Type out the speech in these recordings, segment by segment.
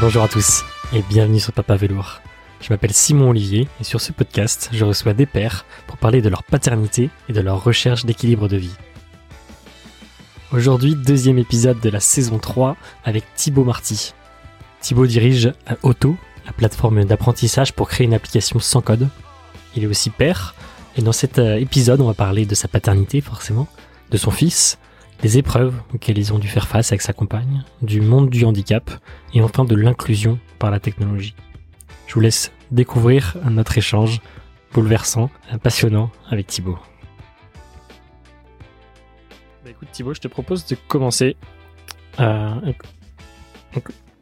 Bonjour à tous et bienvenue sur Papa Velours. Je m'appelle Simon Olivier et sur ce podcast, je reçois des pères pour parler de leur paternité et de leur recherche d'équilibre de vie. Aujourd'hui, deuxième épisode de la saison 3 avec Thibaut Marty. Thibaut dirige Auto, la plateforme d'apprentissage pour créer une application sans code. Il est aussi père et dans cet euh, épisode, on va parler de sa paternité forcément, de son fils, des épreuves auxquelles ils ont dû faire face avec sa compagne, du monde du handicap et enfin de l'inclusion par la technologie. Je vous laisse découvrir notre échange bouleversant, passionnant avec Thibaut. Bah écoute Thibaut, je te propose de commencer. Euh,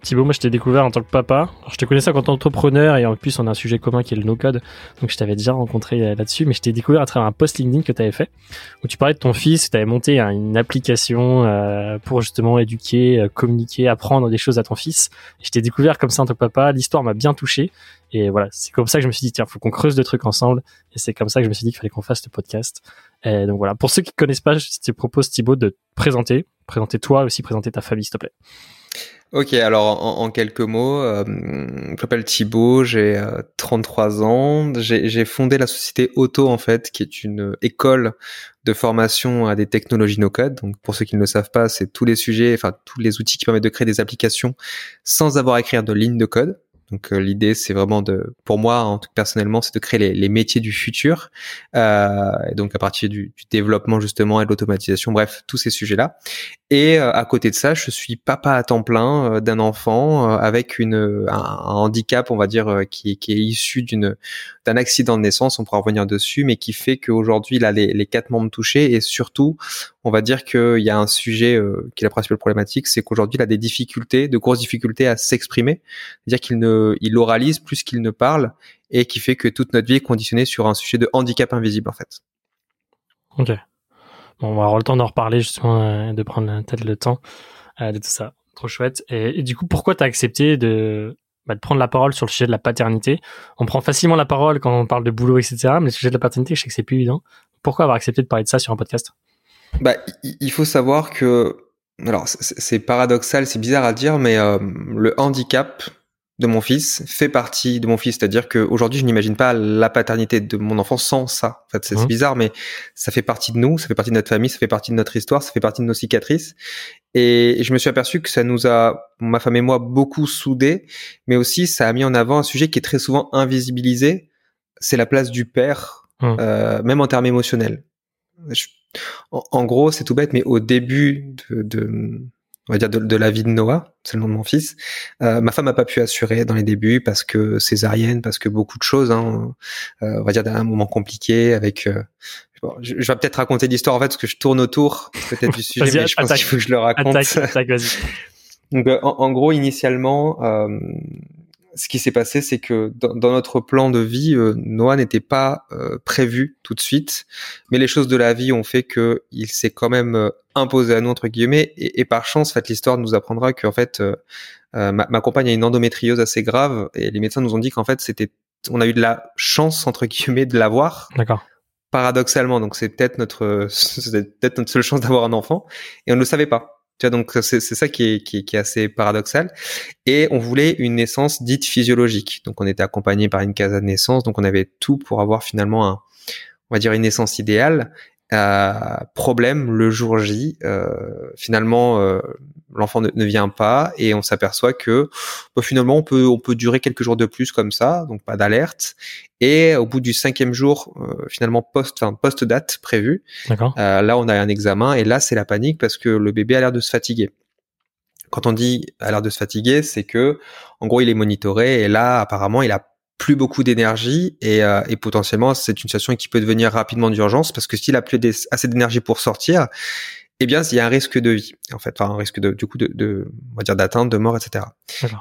Thibaut, moi je t'ai découvert en tant que papa. Alors, je te connaissais en tant qu'entrepreneur et en plus on a un sujet commun qui est le no-code. Donc je t'avais déjà rencontré euh, là-dessus, mais je t'ai découvert à travers un post LinkedIn que tu avais fait où tu parlais de ton fils, tu avais monté une application euh, pour justement éduquer, euh, communiquer, apprendre des choses à ton fils. Et je t'ai découvert comme ça en tant que papa. L'histoire m'a bien touché. Et voilà, c'est comme ça que je me suis dit, tiens, faut qu'on creuse des trucs ensemble. Et c'est comme ça que je me suis dit qu'il fallait qu'on fasse le podcast. Et donc voilà, pour ceux qui ne connaissent pas, je te propose Thibaut de te présenter, présenter toi aussi, présenter ta famille, s'il te plaît. Ok, alors en, quelques mots, euh, je m'appelle Thibaut, j'ai 33 euh, ans, j'ai fondé la société Auto en fait, qui est une école de formation à des technologies no-code. Donc pour ceux qui ne le savent pas, c'est tous les sujets, enfin tous les outils qui permettent de créer des applications sans avoir à écrire de ligne de code. Donc euh, l'idée, c'est vraiment de, pour moi, en tout cas personnellement, c'est de créer les, métiers du futur. Euh, donc à partir du, développement justement et de l'automatisation, bref, tous ces sujets-là. Et euh, à côté de ça, je suis papa à temps plein d'un enfant avec une un, handicap, on va dire, qui est issu d'une d'un accident de naissance. On pourra revenir dessus, mais qui fait qu'aujourd'hui, il a les, les quatre membres touchés et surtout, on va dire qu'il y a un sujet qui est la principale problématique, c'est qu'aujourd'hui, il a des difficultés, de grosses difficultés à s'exprimer, c'est-à-dire qu'il ne il oralise plus qu'il ne parle et qui fait que toute notre vie est conditionnée sur un sujet de handicap invisible en fait. Ok. Bon, on va avoir le temps d'en reparler justement, euh, de prendre peut-être le temps euh, de tout ça. Trop chouette. Et, du coup, pourquoi tu as accepté de, bah, de prendre la parole sur le sujet de la paternité On prend facilement la parole quand on parle de boulot, etc. Mais le sujet de la paternité, je sais que c'est plus évident. Pourquoi avoir accepté de parler de ça sur un podcast? Bah, il faut savoir que alors c'est paradoxal, c'est bizarre à dire, mais euh, le handicap, de mon fils fait partie de mon fils. C'est-à-dire qu'aujourd'hui, je n'imagine pas la paternité de mon enfant sans ça. En fait, c'est mmh. bizarre, mais ça fait partie de nous, ça fait partie de notre famille, ça fait partie de notre histoire, ça fait partie de nos cicatrices. Et je me suis aperçu que ça nous a, ma femme et moi, beaucoup soudés, mais aussi ça a mis en avant un sujet qui est très souvent invisibilisé. C'est la place du père, mmh. euh, même en termes émotionnels. en, gros, c'est tout bête, mais au début de, de on va dire de, la vie de Noah, c'est le nom de mon fils. Euh, ma femme n'a pas pu assurer dans les débuts parce que césarienne, parce que beaucoup de choses. Hein, euh, on va dire d'un moment compliqué avec. Euh, je, vais peut-être raconter l'histoire en fait parce que je tourne autour peut-être du sujet, mais je pense qu'il faut que je le raconte. Donc en, gros, initialement, ce qui s'est passé, c'est que dans, notre plan de vie, euh, Noah n'était pas euh, prévu tout de suite, mais les choses de la vie ont fait que il s'est quand même euh, imposé à nous entre guillemets, et, par chance, en fait, l'histoire nous apprendra qu'en fait, ma, ma, compagne a une endométriose assez grave, et les médecins nous ont dit qu'en fait, c'était, on a eu de la chance entre guillemets de l'avoir. D'accord. Paradoxalement, donc c'est peut-être notre, c'est peut-être notre seule chance d'avoir un enfant, et on ne le savait pas. Tu vois, donc c'est ça qui est, qui, est assez paradoxal. Et on voulait une naissance dite physiologique. Donc on était accompagné par une casa de naissance, donc on avait tout pour avoir finalement un, on va dire une naissance idéale. Euh, problème le jour J, euh, finalement euh, l'enfant ne, vient pas et on s'aperçoit que bah, finalement on peut on peut durer quelques jours de plus comme ça, donc pas d'alerte. Et au bout du cinquième jour, euh, finalement post enfin post date prévue, euh, là on a un examen et là c'est la panique parce que le bébé a l'air de se fatiguer. Quand on dit a l'air de se fatiguer, c'est que en gros il est monitoré et là apparemment il a plus beaucoup d'énergie et, euh, et, potentiellement c'est une situation qui peut devenir rapidement d'urgence parce que s'il a plus assez d'énergie pour sortir, eh bien il y a un risque de vie en fait, enfin un risque de du coup de, de on va dire d'atteinte, de mort, etc.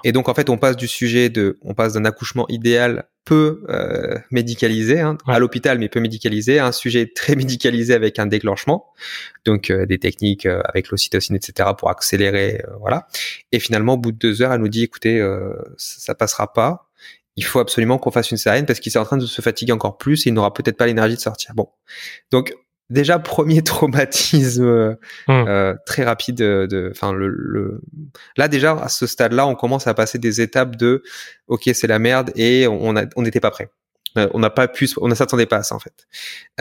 Et donc en fait on passe du sujet de on passe d'un accouchement idéal peu euh, médicalisé hein, à l'hôpital mais peu médicalisé à un sujet très médicalisé avec un déclenchement. Donc euh, des techniques euh, avec l'ocytocine etc pour accélérer voilà. Et finalement au bout de deux heures elle nous dit écoutez ça passera pas il faut absolument qu'on fasse une sirène parce qu'il est en train de se fatiguer encore plus et il n'aura peut-être pas l'énergie de sortir. Bon, donc déjà premier traumatisme Hum. euh, très rapide de enfin le, le là déjà à ce stade-là on commence à passer des étapes de ok c'est la merde et on n'était pas prêt Euh, on n'a pas pu on ne s'attendait pas à ça en fait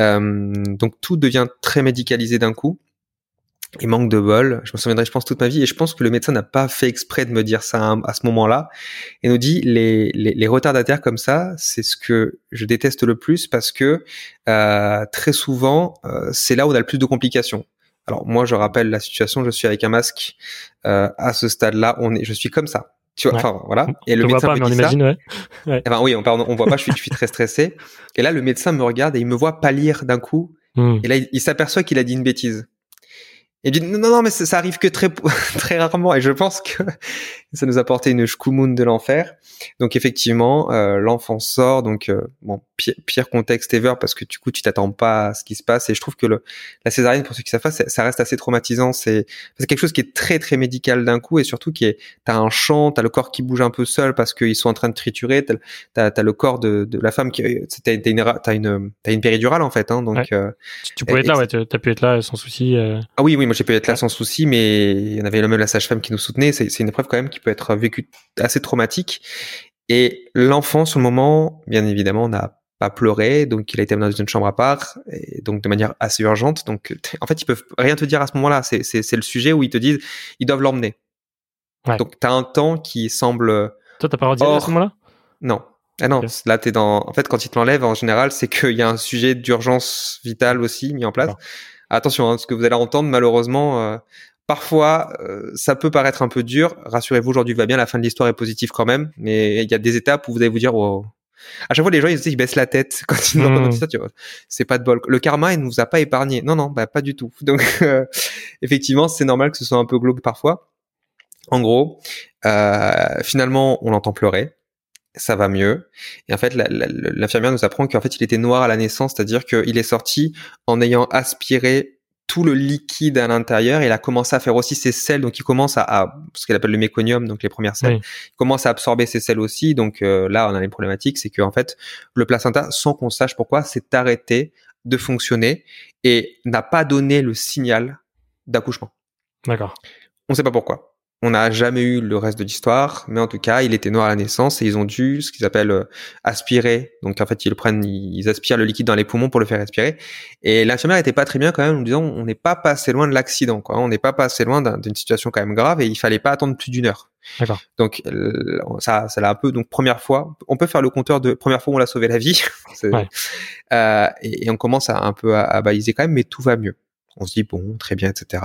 Euh, donc tout devient très médicalisé d'un coup et manque de bol je me souviendrai je pense toute ma vie et je pense que le médecin n'a pas fait exprès de me dire ça à, à ce moment-là et nous dit les, les, les retardataires comme ça c'est ce que je déteste le plus parce que euh, très souvent euh, c'est là où on a le plus de complications alors moi, je rappelle la situation. Je suis avec un masque euh, à ce stade-là. On est, je suis comme ça. Tu vois, Ouais. enfin voilà. Et le on voit médecin pas, me mais on dit ça. imagine, ouais. Enfin oui, on, pardon, on voit pas. Je suis, je suis très stressé. Et là, le médecin me regarde et il me voit pâlir d'un coup. Hum. Et là, il, il s'aperçoit qu'il a dit une bêtise. Et il dit non, non, mais ça, ça arrive que très, très rarement. Et je pense que ça nous a porté une shkumun de l'enfer. Donc effectivement, euh, l'enfant sort. Donc euh, bon, pire, pire contexte ever parce que du coup, tu t'attends pas à ce qui se passe. Et je trouve que le, la césarienne, pour ceux qui savent pas, ça reste assez traumatisant. C'est c'est quelque chose qui est très très médical d'un coup et surtout qui est, t'as un champ, t'as le corps qui bouge un peu seul parce qu'ils sont en train de triturer. T'as t'as t'as le corps de, de la femme qui, t'as une, t'as une, t'as une péridurale en fait. Hein, donc Ouais. euh, Tu, tu pouvais Et- être là, ouais. T'as pu être là sans souci. euh. ah oui, oui, moi j'ai pu être là sans souci, mais il y en avait même la sage-femme qui nous soutenait. C'est une épreuve quand même qui peut être vécue assez traumatique. Et l'enfant, sur le moment, bien évidemment, n'a pas pleuré, donc il a été amené dans une chambre à part, et donc de manière assez urgente. Donc en fait, ils peuvent rien te dire à ce moment-là. C'est le sujet où ils te disent ils doivent l'emmener. Ouais. Donc t'as un temps qui semble Toi, t'as pas redit à Or- ce moment-là? Non. Ah non, Ok. là t'es dans. En fait, quand ils te l'enlèvent, en général, c'est qu'il y a un sujet d'urgence vitale aussi mis en place. Attention, hein, ce que vous allez entendre, malheureusement, euh, parfois, euh, ça peut paraître un peu dur. Rassurez-vous, aujourd'hui va bien, la fin de l'histoire est positive quand même, mais il y a des étapes où vous allez vous dire, wow. À chaque fois, les gens ils, baissent la tête quand ils Hmm. entendent ça. Tu vois, c'est pas de bol. Le karma, il nous a pas épargné. Non, non, bah pas du tout. Donc, euh, effectivement, c'est normal que ce soit un peu glauque parfois. En gros, euh, finalement, on l'entend pleurer. Ça va mieux. Et en fait, l'infirmière nous apprend qu'en fait, il était noir à la naissance, c'est-à-dire qu'il est sorti en ayant aspiré tout le liquide à l'intérieur. Et il a commencé à faire aussi ses selles, donc il commence à, à ce qu'elle appelle le méconium, donc les premières selles. Oui. Il commence à absorber ses selles aussi. Donc euh, là, on a les problématiques, c'est qu'en fait, le placenta, sans qu'on sache pourquoi, s'est arrêté de fonctionner et n'a pas donné le signal d'accouchement. D'accord. On ne sait pas pourquoi. On n'a jamais eu le reste de l'histoire, mais en tout cas, il était noir à la naissance et ils ont dû, ce qu'ils appellent euh, aspirer. Donc en fait, ils le prennent, ils aspirent le liquide dans les poumons pour le faire respirer. Et l'infirmière était pas très bien quand même, en disant, on n'est pas passé loin de l'accident, quoi. On n'est pas passé loin d'un- d'une situation quand même grave et il fallait pas attendre plus d'une heure. D'accord. Donc euh, ça, ça l'a un peu. Donc première fois, on peut faire le compteur de première fois où on l'a sauvé la vie. Ouais. Euh, et, et on commence à un peu à, à baliser quand même, mais tout va mieux. On se dit bon, très bien, etc.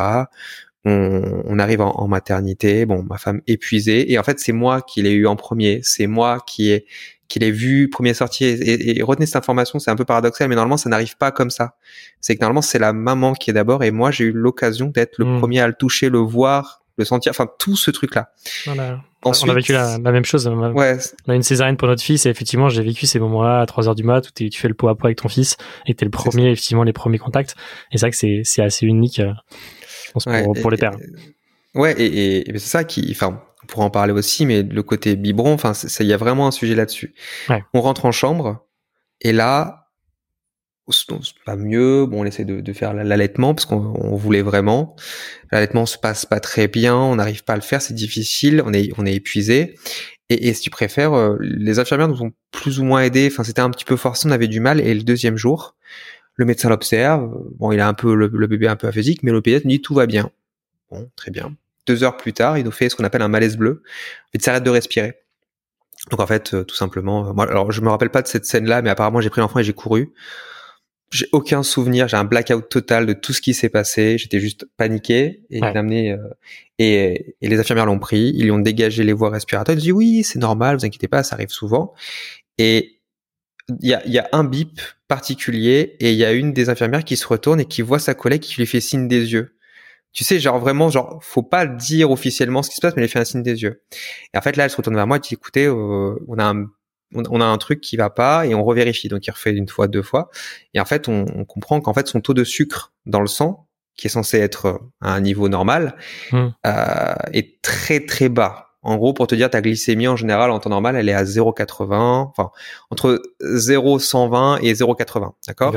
On, on arrive en, en maternité. Bon, ma femme épuisée. Et en fait, c'est moi qui l'ai eu en premier. C'est moi qui ai qui l'ai vu premier sorti. Et, et, et retenez cette information, c'est un peu paradoxal, mais normalement, ça n'arrive pas comme ça. C'est que normalement, c'est la maman qui est d'abord. Et moi, j'ai eu l'occasion d'être le Mm. premier à le toucher, le voir, le sentir. Enfin, tout ce truc-là. Voilà. Ensuite, on a vécu la, la même chose. On a, Ouais, on a une césarienne pour notre fils et effectivement, j'ai vécu ces moments-là à 3 heures du mat où tu fais le pot à pot avec ton fils et t'es le premier, effectivement, les premiers contacts. Et c'est vrai que c'est, c'est assez unique, euh, je pense, pour, Ouais, pour et- les pères. ouais, et, et, et c'est ça qui, enfin, on pourra en parler aussi, mais le côté biberon, enfin, c'est- c'est- il y a vraiment un sujet là-dessus. Ouais. On rentre en chambre, et là, se pas mieux, bon, on essaie de, de faire l'allaitement, parce qu'on on voulait vraiment. L'allaitement se passe pas très bien, on n'arrive pas à le faire, c'est difficile, on est, on est épuisé. Et, et si tu préfères, euh, les infirmières nous ont plus ou moins aidés, enfin, c'était un petit peu forcé, on avait du mal, et le deuxième jour, le médecin l'observe, bon, il a un peu, le, le bébé un peu aphésique, mais le pédiatre nous dit tout va bien. Bon, très bien. Deux heures plus tard, il nous fait ce qu'on appelle un malaise bleu. Il s'arrête de respirer. Donc en fait, euh, tout simplement, euh, moi, alors je me rappelle pas de cette scène-là, mais apparemment j'ai pris l'enfant et j'ai couru. J'ai aucun souvenir, j'ai un blackout total de tout ce qui s'est passé. J'étais juste paniqué et Ouais. amené, euh, et, et les infirmières l'ont pris, ils lui ont dégagé les voies respiratoires. Ils ont dit oui, c'est normal, vous inquiétez pas, ça arrive souvent. Et il y a, y a un bip particulier et il y a une des infirmières qui se retourne et qui voit sa collègue qui lui fait signe des yeux. Tu sais, genre vraiment, genre, faut pas dire officiellement ce qui se passe, mais elle fait un signe des yeux. Et en fait, là, elle se retourne vers moi et dit, écoutez, euh, on a un, on a un truc qui va pas et on revérifie. Donc, il refait une fois, deux fois. Et en fait, on, on comprend qu'en fait, son taux de sucre dans le sang, qui est censé être à un niveau normal, Hmm. euh, est très, très bas. En gros, pour te dire, ta glycémie en général, en temps normal, elle est à 0,80, enfin, entre 0,120 et 0,80. D'accord?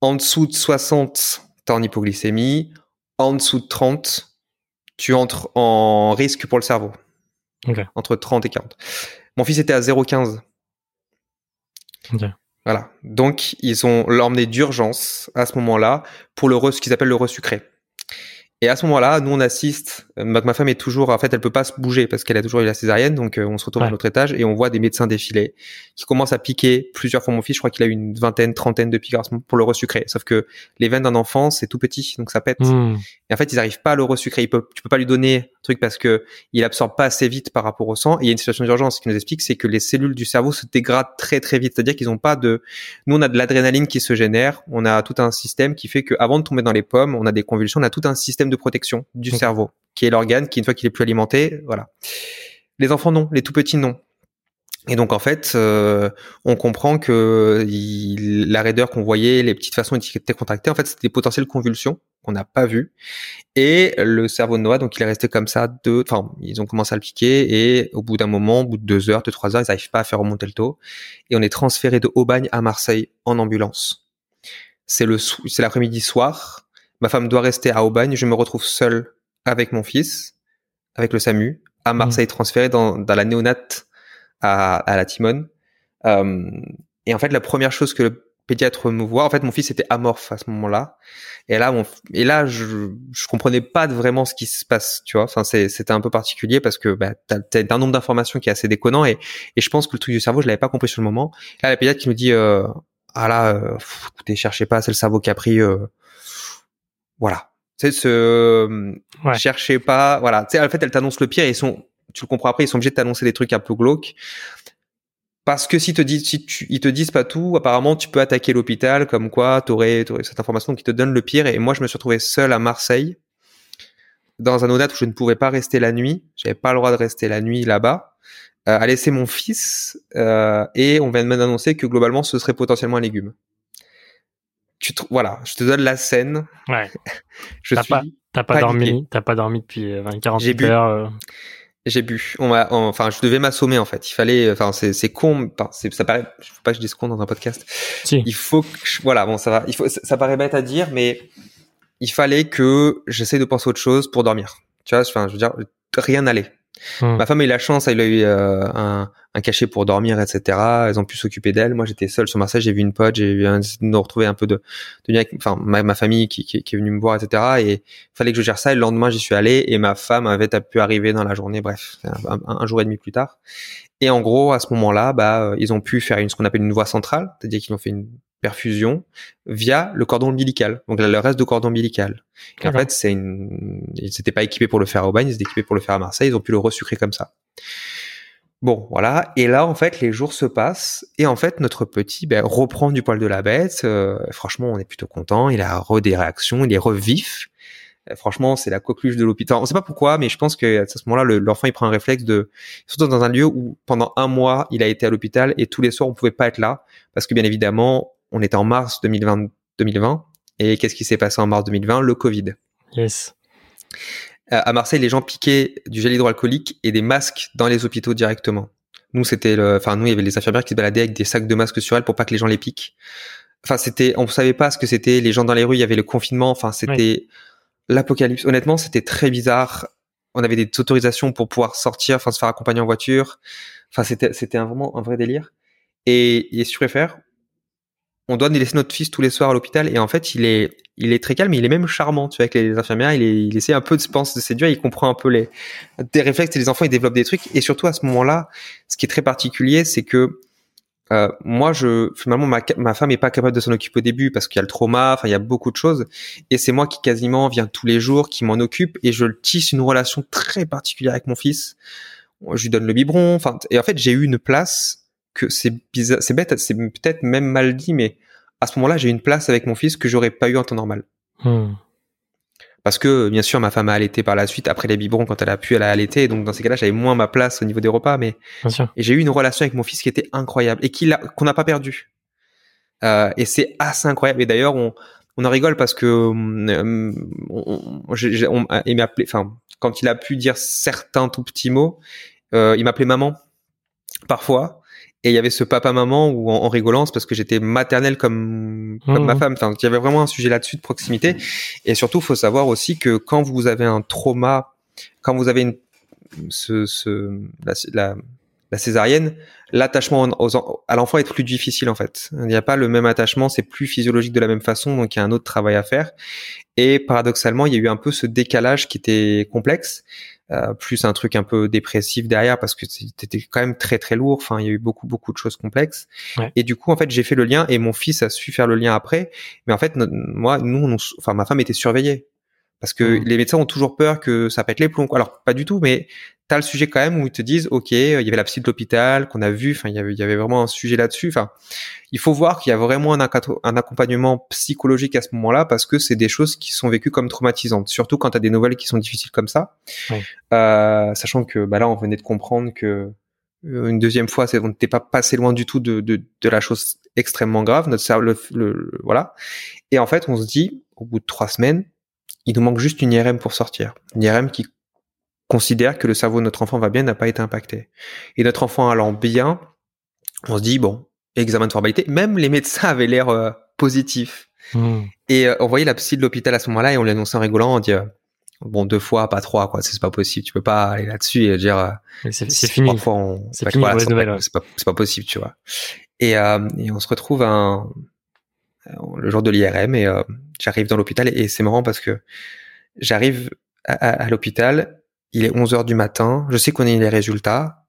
En dessous de 60, t'es en hypoglycémie. En dessous de 30, tu entres en risque pour le cerveau. Entre 30 et 40. Mon fils était à 0,15. Voilà. Donc, ils ont l'emmené d'urgence à ce moment-là pour le ce qu'ils appellent le resucré. Et à ce moment-là, nous on assiste. Euh, ma femme est toujours, en fait, elle peut pas se bouger parce qu'elle a toujours eu la césarienne, donc euh, on se retrouve à notre étage et on voit des médecins défiler qui commencent à piquer plusieurs fois mon fils. Je crois qu'il a eu une vingtaine, trentaine de piqûres pour le resucrer. Sauf que les veines d'un enfant, c'est tout petit, donc ça pète. Hmm. Et en fait, ils arrivent pas à le resucrer. peut, tu peux pas lui donner un truc parce que il absorbe pas assez vite par rapport au sang. Et il y a une situation d'urgence qui nous explique, c'est que les cellules du cerveau se dégradent très très vite. C'est-à-dire qu'ils ont pas de. Nous, on a de l'adrénaline qui se génère. On a tout un système qui fait que avant de tomber dans les pommes, on a des convulsions. On a tout un système de protection du cerveau, qui est l'organe qui, une fois qu'il est plus alimenté, voilà. Les enfants, non. Les tout petits, non. Et donc en fait, euh, on comprend que la raideur qu'on voyait, les petites façons étiquetées contractées, en fait, c'était des potentielles convulsions qu'on n'a pas vues. Et le cerveau de Noah, donc il est resté comme ça deux, enfin, ils ont commencé à le piquer et au bout d'un moment, au bout de deux heures, de trois heures, ils n'arrivent pas à faire remonter le taux. Et on est transféré de Aubagne à Marseille en ambulance. C'est le, c'est l'après-midi soir. Ma femme doit rester à Aubagne. Je me retrouve seul avec mon fils, avec le SAMU, à mmh. Marseille, transféré dans, dans la néonate à, à la Timone. Euh, et en fait, la première chose que le pédiatre me voit, en fait, mon fils était amorphe à ce moment-là. Et là, mon, et là, je, je comprenais pas vraiment ce qui se passe, tu vois. Enfin, c'était un peu particulier parce que bah, t'as as un nombre d'informations qui est assez déconnant et, et je pense que le truc du cerveau, je l'avais pas compris sur le moment. Là, la pédiatre qui nous dit, euh, ah là, euh, écoutez, cherchez pas, c'est le cerveau qui a pris, euh, voilà. Tu sais, ce, ouais. cherchez pas, voilà. Tu sais, en fait, elle t'annonce le pire et ils sont, tu le comprends après, ils sont obligés de t'annoncer des trucs un peu glauques. Parce que si te disent, si tu, ils te disent pas tout, apparemment tu peux attaquer l'hôpital, comme quoi t'aurais, aurais cette information qui te donne le pire. Et moi, je me suis retrouvé seul à Marseille, dans un honnête où je ne pouvais pas rester la nuit. J'avais pas le droit de rester la nuit là-bas, euh, à laisser mon fils. Euh, et on vient de m'annoncer que globalement, ce serait potentiellement un légume. Tu voilà, je te donne la scène. Ouais. je suis. Pas, t'as pas dormi, t'as pas dormi depuis 48 euh, heures. Euh. J'ai bu. On m'a, enfin, je devais m'assommer en fait. Il fallait, enfin, c'est, c'est con. Enfin, c'est, ça paraît. Je veux pas que je dise con dans un podcast. Si. Il faut que, je, voilà, bon, ça va. Il faut, ça, paraît bête à dire, mais il fallait que j'essaie de penser autre chose pour dormir. Tu vois, enfin, je veux dire, rien n'allait. Hmm. Ma femme a eu la chance, elle a eu euh, un, un, cachet pour dormir, etc. Elles ont pu s'occuper d'elle. Moi, j'étais seul sur Marseille, j'ai vu une pote, j'ai eu un, de retrouver un peu de, de enfin, ma, ma famille qui, qui, qui, est venue me voir, etc. Et fallait que je gère ça. Et le lendemain, j'y suis allé et ma femme avait pu arriver dans la journée. Bref, un, jour et demi plus tard. Et en gros, à ce moment-là, bah, ils ont pu faire une, ce qu'on appelle une voie centrale, c'est-à-dire qu'ils ont fait une perfusion via le cordon ombilical. Donc le reste de cordon ombilical. en fait, c'est une, ils n'étaient pas équipés pour le faire à Aubagne, ils étaient équipés pour le faire à Marseille, ils ont pu le resucrer comme ça. Bon, voilà. Et là, en fait, les jours se passent et en fait, notre petit ben, reprend du poil de la bête. Euh, franchement, on est plutôt content. Il a re des réactions, il est revif. Euh, franchement, c'est la coqueluche de l'hôpital. On sait pas pourquoi, mais je pense que à ce moment-là, l'enfant il prend un réflexe de, surtout dans un lieu où pendant un mois il a été à l'hôpital et tous les soirs on pouvait pas être là parce que bien évidemment on était en mars 2020, 2020 et qu'est-ce qui s'est passé en mars 2020 Le Covid. Yes. Euh, à Marseille, les gens piquaient du gel hydroalcoolique et des masques dans les hôpitaux directement. Nous, c'était le, enfin, nous, il y avait les infirmières qui se baladaient avec des sacs de masques sur elles pour pas que les gens les piquent. Enfin, c'était, on savait pas ce que c'était. Les gens dans les rues, il y avait le confinement. Enfin, c'était l'apocalypse. Honnêtement, c'était très bizarre. On avait des autorisations pour pouvoir sortir, enfin, se faire accompagner en voiture. Enfin, c'était, c'était vraiment un vrai délire. Et, et tu préfères, on doit laisser notre fils tous les soirs à l'hôpital et en fait il est il est très calme il est même charmant tu vois avec les infirmières il, est, il essaie un peu de se penser de séduire il comprend un peu les des réflexes et les enfants ils développent des trucs. Et surtout à ce moment-là ce qui est très particulier c'est que euh, moi je finalement ma, ma femme est pas capable de s'en occuper au début parce qu'il y a le trauma enfin il y a beaucoup de choses. Et c'est moi qui quasiment viens tous les jours qui m'en occupe et je tisse une relation très particulière avec mon fils. Je lui donne le biberon enfin et en fait j'ai eu une place que c'est bizarre, c'est bête, c'est peut-être même mal dit, mais à ce moment-là, j'ai une place avec mon fils que j'aurais pas eu en temps normal. Hmm. Parce que, bien sûr, ma femme a allaité par la suite, après les biberons, quand elle a pu, elle a allaité, donc dans ces cas-là, j'avais moins ma place au niveau des repas, mais, et j'ai eu une relation avec mon fils qui était incroyable, et qu'on n'a pas perdu. Euh, et c'est assez incroyable. Et d'ailleurs, on, on en rigole parce que, euh, on, on, il m'appelait, enfin, quand il a pu dire certains tout petits mots, euh, il m'appelait maman, parfois, Et il y avait ce papa-maman où en, en rigolant, parce que j'étais maternelle comme, comme ma Mhm. femme. Enfin, il y avait vraiment un sujet là-dessus de proximité. Et surtout, faut savoir aussi que quand vous avez un trauma, quand vous avez une, ce, ce, la, la, la césarienne, l'attachement à l'enfant est plus difficile en fait. Il n'y a pas le même attachement, c'est plus physiologique de la même façon, donc il y a un autre travail à faire. Et paradoxalement, il y a eu un peu ce décalage qui était complexe, euh, plus un truc un peu dépressif derrière parce que c'était quand même très très lourd. Enfin, il y a eu beaucoup beaucoup de choses complexes. Ouais. Et du coup, en fait, j'ai fait le lien et mon fils a su faire le lien après. Mais en fait, moi, nous, on- enfin, ma femme était surveillée parce que Mhm. les médecins ont toujours peur que ça pète les plombs. Alors pas du tout, mais t'as le sujet quand même où ils te disent, ok, euh, il y avait la psy de l'hôpital qu'on a vu. Enfin, il y avait, il y avait vraiment un sujet là-dessus. Enfin, il faut voir qu'il y a vraiment un, accompagnement psychologique à ce moment-là parce que c'est des choses qui sont vécues comme traumatisantes, surtout quand tu as des nouvelles qui sont difficiles comme ça. Euh, sachant que bah là, on venait de comprendre que euh, une deuxième fois, on n'était pas passé loin du tout de, de, de la chose extrêmement grave. Notre cerveau, le, le- le- voilà. Et en fait, on se dit, au bout de trois semaines, il nous manque juste une IRM pour sortir. Une IRM qui considère que le cerveau de notre enfant va bien, n'a pas été impacté. Et notre enfant allant bien, on se dit, bon, examen de formalité. Même les médecins avaient l'air euh, positifs. Mhm. Et euh, on voyait la psy de l'hôpital à ce moment-là et on lui annonçait en rigolant, on dit, euh, bon, deux fois, pas trois, quoi, c'est pas possible. Tu peux pas aller là-dessus et dire, C'est fini. trois fois, on- C'est fini, voilà, pas, ouais. c'est pas, possible, tu vois. Et, et on se retrouve un, le jour de l'IRM et j'arrive dans l'hôpital et, et c'est marrant parce que j'arrive à, à- à l'hôpital, il est 11 heures du matin, je sais qu'on a les résultats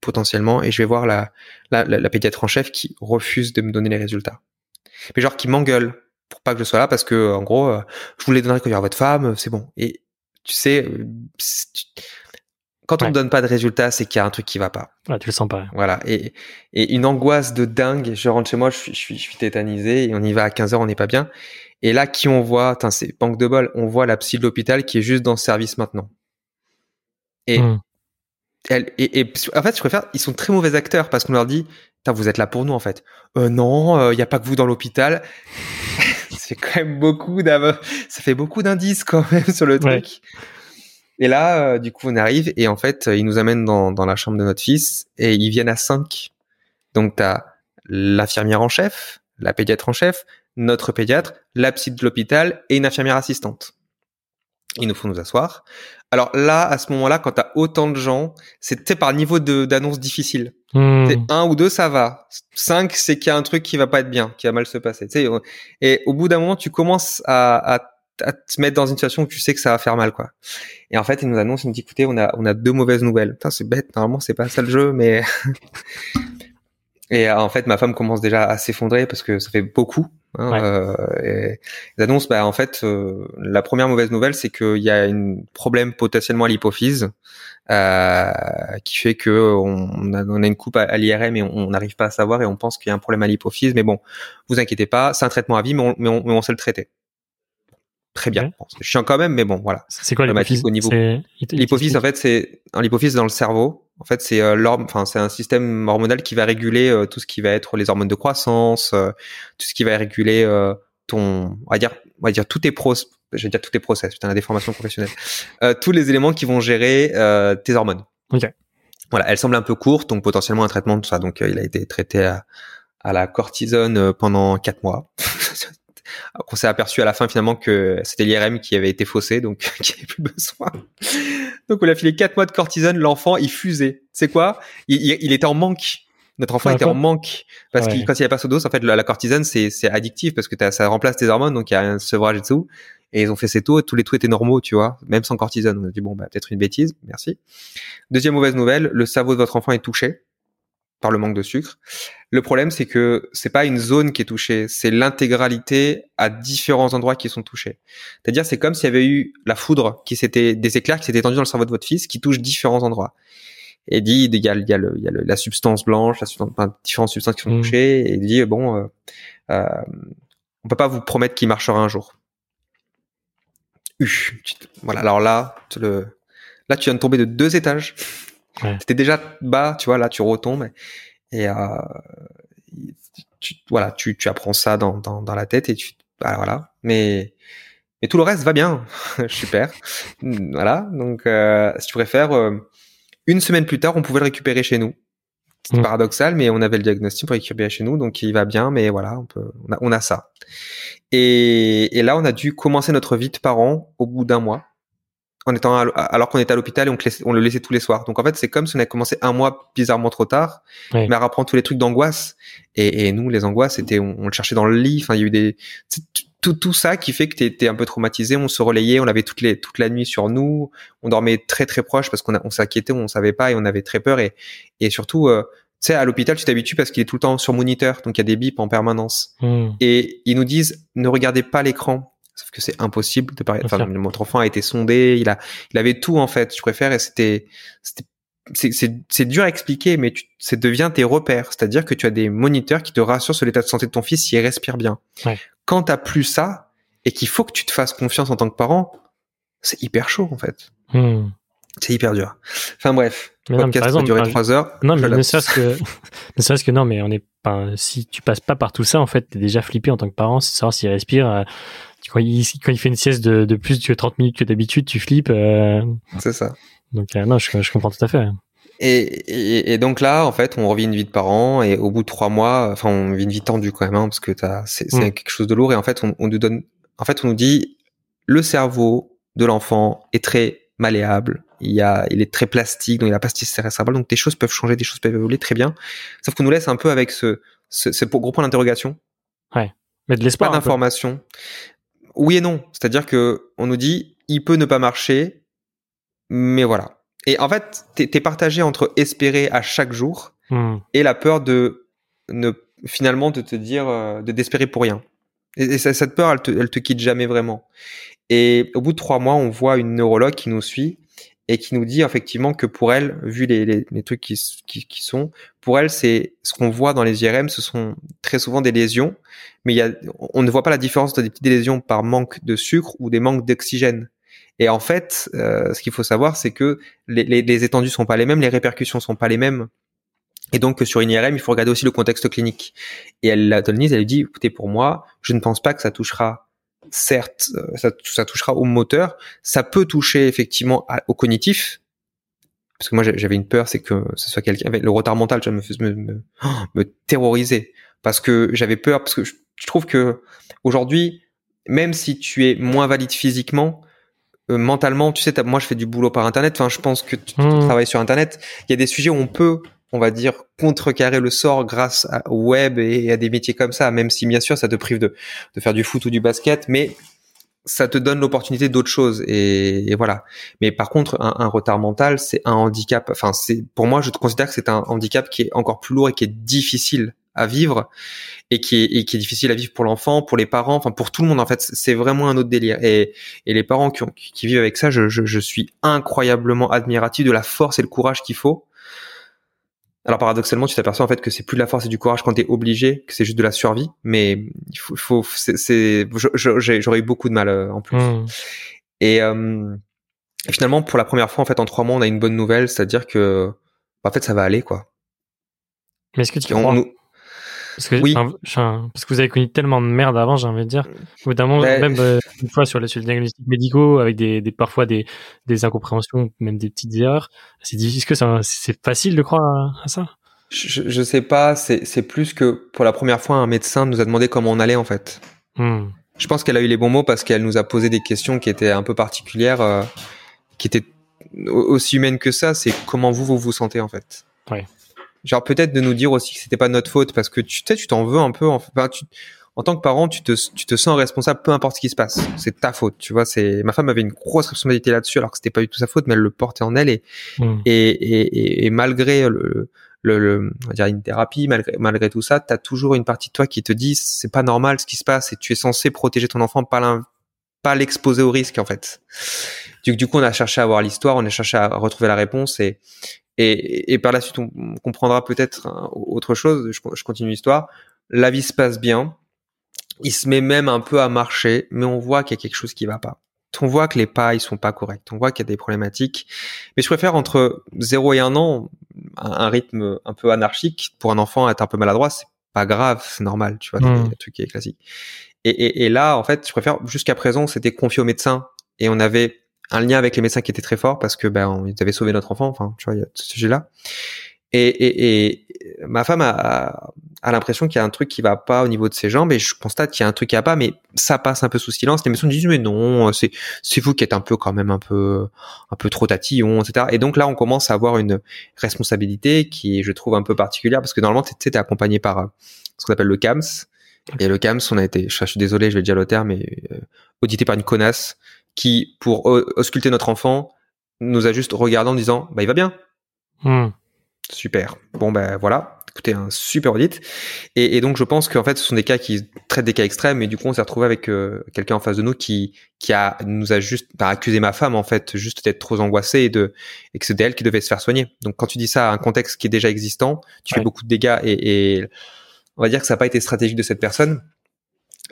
potentiellement et je vais voir la, la, la, la pédiatre en chef qui refuse de me donner les résultats. Mais genre qui m'engueule pour pas que je sois là parce que en gros, euh, je il y aura votre femme, c'est bon. Et tu sais, euh, quand on Ouais. ne donne pas de résultats, c'est qu'il y a un truc qui va pas. Ouais, tu le sens pas. Voilà. Et, et une angoisse de dingue. Je rentre chez moi, je suis, je suis, je suis tétanisé et on y va à 15 heures, on n'est pas bien. Et là, qui on voit, c'est banque de bol, on voit la psy de l'hôpital qui est juste dans le service maintenant. Et, Mhm. elle, et, et en fait, je préfère, ils sont très mauvais acteurs parce qu'on leur dit, vous êtes là pour nous, en fait. Euh, non, il n'y a pas que vous dans l'hôpital. c'est quand même beaucoup d'av- ça fait beaucoup d'indices quand même sur le Ouais. truc. Et là, euh, du coup, on arrive et en fait, ils nous amènent dans, dans la chambre de notre fils et ils viennent à 5. Donc, tu as l'infirmière en chef, la pédiatre en chef, notre pédiatre, la psy de l'hôpital et une infirmière assistante. Il nous faut nous asseoir. Alors là, à ce moment-là, quand tu as autant de gens, c'est par niveau de- d'annonce difficile. C'est un ou deux, ça va. Cinq, c'est qu'il y a un truc qui va pas être bien, qui va mal se passer. Et au bout d'un moment, tu commences à, à, à te mettre dans une situation où tu sais que ça va faire mal, quoi. Et en fait, il nous annonce, il nous dit, écoutez, on a, on a deux mauvaises nouvelles. Putain, c'est bête. Normalement, c'est pas ça le jeu, mais. et euh, en fait, ma femme commence déjà à s'effondrer parce que ça fait beaucoup. Hein, Ouais. euh, et ils annoncent, bah, en fait, euh, la première mauvaise nouvelle, c'est qu'il y a un problème potentiellement à l'hypophyse euh, qui fait que on a, on a une coupe à, à l'IRM et on n'arrive pas à savoir et on pense qu'il y a un problème à l'hypophyse. Mais bon, vous inquiétez pas, c'est un traitement à vie, mais on, mais on, mais on sait le traiter. Très bien. Ouais. Bon, c'est chiant quand même, mais bon, voilà. C'est quoi l'hypophyse au niveau- L'hypophyse, en fait, c'est l'hypophyse dans le cerveau. En fait, c'est euh, enfin c'est un système hormonal qui va réguler euh, tout ce qui va être les hormones de croissance, euh, tout ce qui va réguler euh, ton, on va dire, on va dire tous tes pros, je vais dire tous tes process, putain la déformation professionnelle, euh, tous les éléments qui vont gérer euh, tes hormones. Ok. Voilà, elle semble un peu courte, donc potentiellement un traitement de ça. Donc il a été traité à, à la cortisone pendant quatre mois. On s'est aperçu à la fin finalement que c'était l'IRM qui avait été faussé, donc qu'il n'y avait plus besoin. Donc on a filé quatre mois de cortisone, l'enfant il fusait. C'est quoi? Il, il- il était en manque. Notre enfant était en manque parce Ouais. que quand il n'y a pas surdose, en fait la, la cortisone c'est c'est addictif parce que ça remplace tes hormones, donc il y a un sevrage et tout. Et ils ont fait ces taux, et tous les taux étaient normaux, tu vois, même sans cortisone. On a dit bon bah peut-être une bêtise, merci. Deuxième mauvaise nouvelle, le cerveau de votre enfant est touché par le manque de sucre. Le problème, c'est que c'est pas une zone qui est touchée, c'est l'intégralité à différents endroits qui sont touchés. C'est-à-dire, c'est comme s'il y avait eu la foudre qui s'était, des éclairs qui s'étaient tendus dans le cerveau de votre fils, qui touchent différents endroits. Et dit, il y a, il y a, le, il y a le- la substance blanche, la substance, enfin, différentes substances qui sont Mhm. touchées, et il dit, bon, euh, euh, on peut pas vous promettre qu'il marchera un jour. Voilà. Alors là, le, là, tu viens de tomber de deux étages. Ouais. T'étais déjà bas, tu vois, là, tu retombes. Et euh, tu, voilà, tu, tu apprends ça dans, dans, dans la tête et tu, bah, voilà. Mais, mais tout le reste va bien, super. Voilà. Donc, euh, si tu préfères, euh, une semaine plus tard, on pouvait le récupérer chez nous. C'était paradoxal, mais on avait le diagnostic pour récupérer chez nous, donc il va bien, mais voilà, on peut, on a, on a ça. Et, et là, on a dû commencer notre vie de parents au bout d'un mois en étant alors qu'on était à l'hôpital et on, on, le laissait tous les soirs. Donc en fait, c'est comme si on avait commencé un mois bizarrement trop tard, mais à reprendre tous les trucs d'angoisse. Et, et, nous, les angoisses, c'était on, on, le cherchait dans le lit. Enfin, il y a eu des tout, tout ça qui fait que tu étais un peu traumatisé. On se relayait, on avait toute les toute la nuit sur nous. On dormait très très proche parce qu'on on s'inquiétait, on savait pas et on avait très peur. Et et surtout, euh, tu sais, à l'hôpital, tu t'habitues parce qu'il est tout le temps sur moniteur, donc il y a des bips en permanence. Hmm. Et ils nous disent ne regardez pas l'écran Sauf que c'est impossible de parler. Enfin, notre enfant a été sondé, il a, il avait tout en fait. Je préfère et c'était, c'était, c'est dur à expliquer, mais tu, ça devient tes repères. C'est-à-dire que tu as des moniteurs qui te rassurent sur l'état de santé de ton fils s'il respire bien. Ouais. Quand t'as plus ça et qu'il faut que tu te fasses confiance en tant que parent, c'est hyper chaud en fait. Hmm. C'est hyper dur. Enfin bref, le podcast va durer trois heures. Non, mais ne serait-ce que, ne serait-ce que non, mais on est pas, si tu passes pas par tout ça, en fait, t'es déjà flippé en tant que parent, c'est savoir s'il respire. Euh, quand il, quand il fait une sieste de, de plus de 30 minutes que d'habitude, tu flippes. Euh... C'est ça. Donc euh, non, je, je, comprends tout à fait. Et, et, et, donc là, en fait, on revit une vie de parents et au bout de trois mois, enfin, on vit une vie tendue quand même, hein, parce que c'est mm. quelque chose de lourd. Et en fait, on, on, nous donne, en fait, on nous dit, le cerveau de l'enfant est très malléable. Il y a, il est très plastique, donc il a pas cérébrale, donc des choses peuvent changer, des choses peuvent évoluer très bien. Sauf qu'on nous laisse un peu avec ce, ce, ce gros point d'interrogation. Ouais. Mais de l'espoir. Pas d'information oui et non. C'est-à-dire que on nous dit, il peut ne pas marcher, mais voilà. Et en fait, t'es es partagé entre espérer à chaque jour hmm. et la peur de ne finalement de te dire euh, de d'espérer pour rien. Et, cette peur, elle te, elle te quitte jamais vraiment. Et au bout de trois mois, on voit une neurologue qui nous suit et qui nous dit effectivement que pour elle, vu les, les, les trucs qui, qui, qui, sont, pour elle, c'est ce qu'on voit dans les IRM, ce sont très souvent des lésions, mais y a, on ne voit pas la différence entre des petites lésions par manque de sucre ou des manques d'oxygène. Et en fait, euh, ce qu'il faut savoir, c'est que les, les, les, étendues sont pas les mêmes, les répercussions sont pas les mêmes. Et donc sur une IRM, il faut regarder aussi le contexte clinique. Et elle, la elle dit, écoutez, pour moi, je ne pense pas que ça touchera certes, euh, ça, ça, touchera au moteur, ça peut toucher effectivement au cognitif, parce que moi j'avais une peur, c'est que ce soit quelqu'un avec le retard mental, ça me, me, me, me terroriser, parce que j'avais peur, parce que je, trouve que aujourd'hui, même si tu es moins valide physiquement, euh, mentalement, tu sais, moi je fais du boulot par internet. Enfin, je pense que tu, mmh. travailles sur internet. Il y a des sujets où on peut on va dire, contrecarrer le sort grâce au web et à des métiers comme ça, même si bien sûr ça te prive de, de faire du foot ou du basket, mais ça te donne l'opportunité d'autres choses et, voilà. Mais par contre, un, retard mental, c'est un handicap. Enfin, c'est pour moi, je considère que c'est un handicap qui est encore plus lourd et qui est difficile à vivre et qui est, difficile à vivre pour l'enfant, pour les parents, enfin pour tout le monde en fait. C'est vraiment un autre délire. Et, les parents qui, vivent avec ça, je suis incroyablement admiratif de la force et le courage qu'il faut alors paradoxalement, tu t'aperçois en fait que c'est plus de la force et du courage quand t'es obligé, que c'est juste de la survie. Mais il faut, faut c'est, j'aurais eu beaucoup de mal euh, en plus. Hmm. Et, euh, finalement, pour la première fois en fait en trois mois, on a une bonne nouvelle, c'est-à-dire que bah, en fait ça va aller quoi. Mais est-ce que tu crois parce que, oui. parce que vous avez connu tellement de merde avant, j'ai envie de dire. Notamment, ben, même euh, une fois sur, sur les diagnostics médicaux, avec des, des parfois des, des incompréhensions, même des petites erreurs. C'est difficile. que c'est facile de croire à, ça je, je sais pas. C'est plus que pour la première fois, un médecin nous a demandé comment on allait en fait. Hmm. Je pense qu'elle a eu les bons mots parce qu'elle nous a posé des questions qui étaient un peu particulières, euh, qui étaient aussi humaines que ça. C'est comment vous vous vous sentez en fait. Ouais genre peut-être de nous dire aussi que c'était pas notre faute parce que tu sais tu t'en veux un peu en, enfin, tu, en tant que parent tu te tu te sens responsable peu importe ce qui se passe c'est ta faute tu vois c'est ma femme avait une grosse responsabilité là-dessus alors que c'était pas du tout sa faute mais elle le portait en elle et hmm. et, et, et, malgré le le, le on va dire une thérapie malgré malgré tout ça t'as toujours une partie de toi qui te dit c'est pas normal ce qui se passe et tu es censé protéger ton enfant pas pas l'exposer au risque en fait. Du, du coup, on a cherché à voir l'histoire, on a cherché à retrouver la réponse et, et, et par la suite, on, comprendra peut-être autre chose. Je, je continue l'histoire. La vie se passe bien. Il se met même un peu à marcher, mais on voit qu'il y a quelque chose qui va pas. On voit que les pas ils sont pas corrects. On voit qu'il y a des problématiques. Mais je préfère entre 0 et 1 an, un, rythme un peu anarchique pour un enfant être un peu maladroit, c'est pas grave, c'est normal, tu vois, mmh. un truc qui est classique. Et, et, et, là, en fait, je préfère jusqu'à présent, c'était confié au médecin et on avait un lien avec les médecins qui était très fort parce que ben ils avaient sauvé notre enfant. Enfin, tu vois, il y a ce sujet-là. Et, et, et ma femme a, a l'impression qu'il y a un truc qui va pas au niveau de ses jambes et je constate qu'il y a un truc qui va pas, mais ça passe un peu sous silence. Les médecins disent mais non, c'est c'est vous qui êtes un peu quand même un peu un peu trop tatillon, etc. Et donc là, on commence à avoir une responsabilité qui je trouve, un peu particulière parce que normalement, tu es accompagné par euh, ce qu'on appelle le CAMS. Et le CAMS, on a été, je, suis désolé, je vais dire le terme, mais euh, audité par une connasse qui, pour ausculter notre enfant, nous a juste regardé en disant, bah il va bien. Hmm. Super. Bon ben voilà, écoutez un super audit. Et, et donc je pense qu'en fait ce sont des cas qui traitent des cas extrêmes, et du coup on s'est retrouvé avec euh, quelqu'un en face de nous qui qui a nous a juste bah, accusé ma femme en fait juste d'être trop angoissée et de et que c'était elle qui devait se faire soigner. Donc quand tu dis ça à un contexte qui est déjà existant, tu fais beaucoup de dégâts et, et on va dire que ça n'a pas été stratégique de cette personne.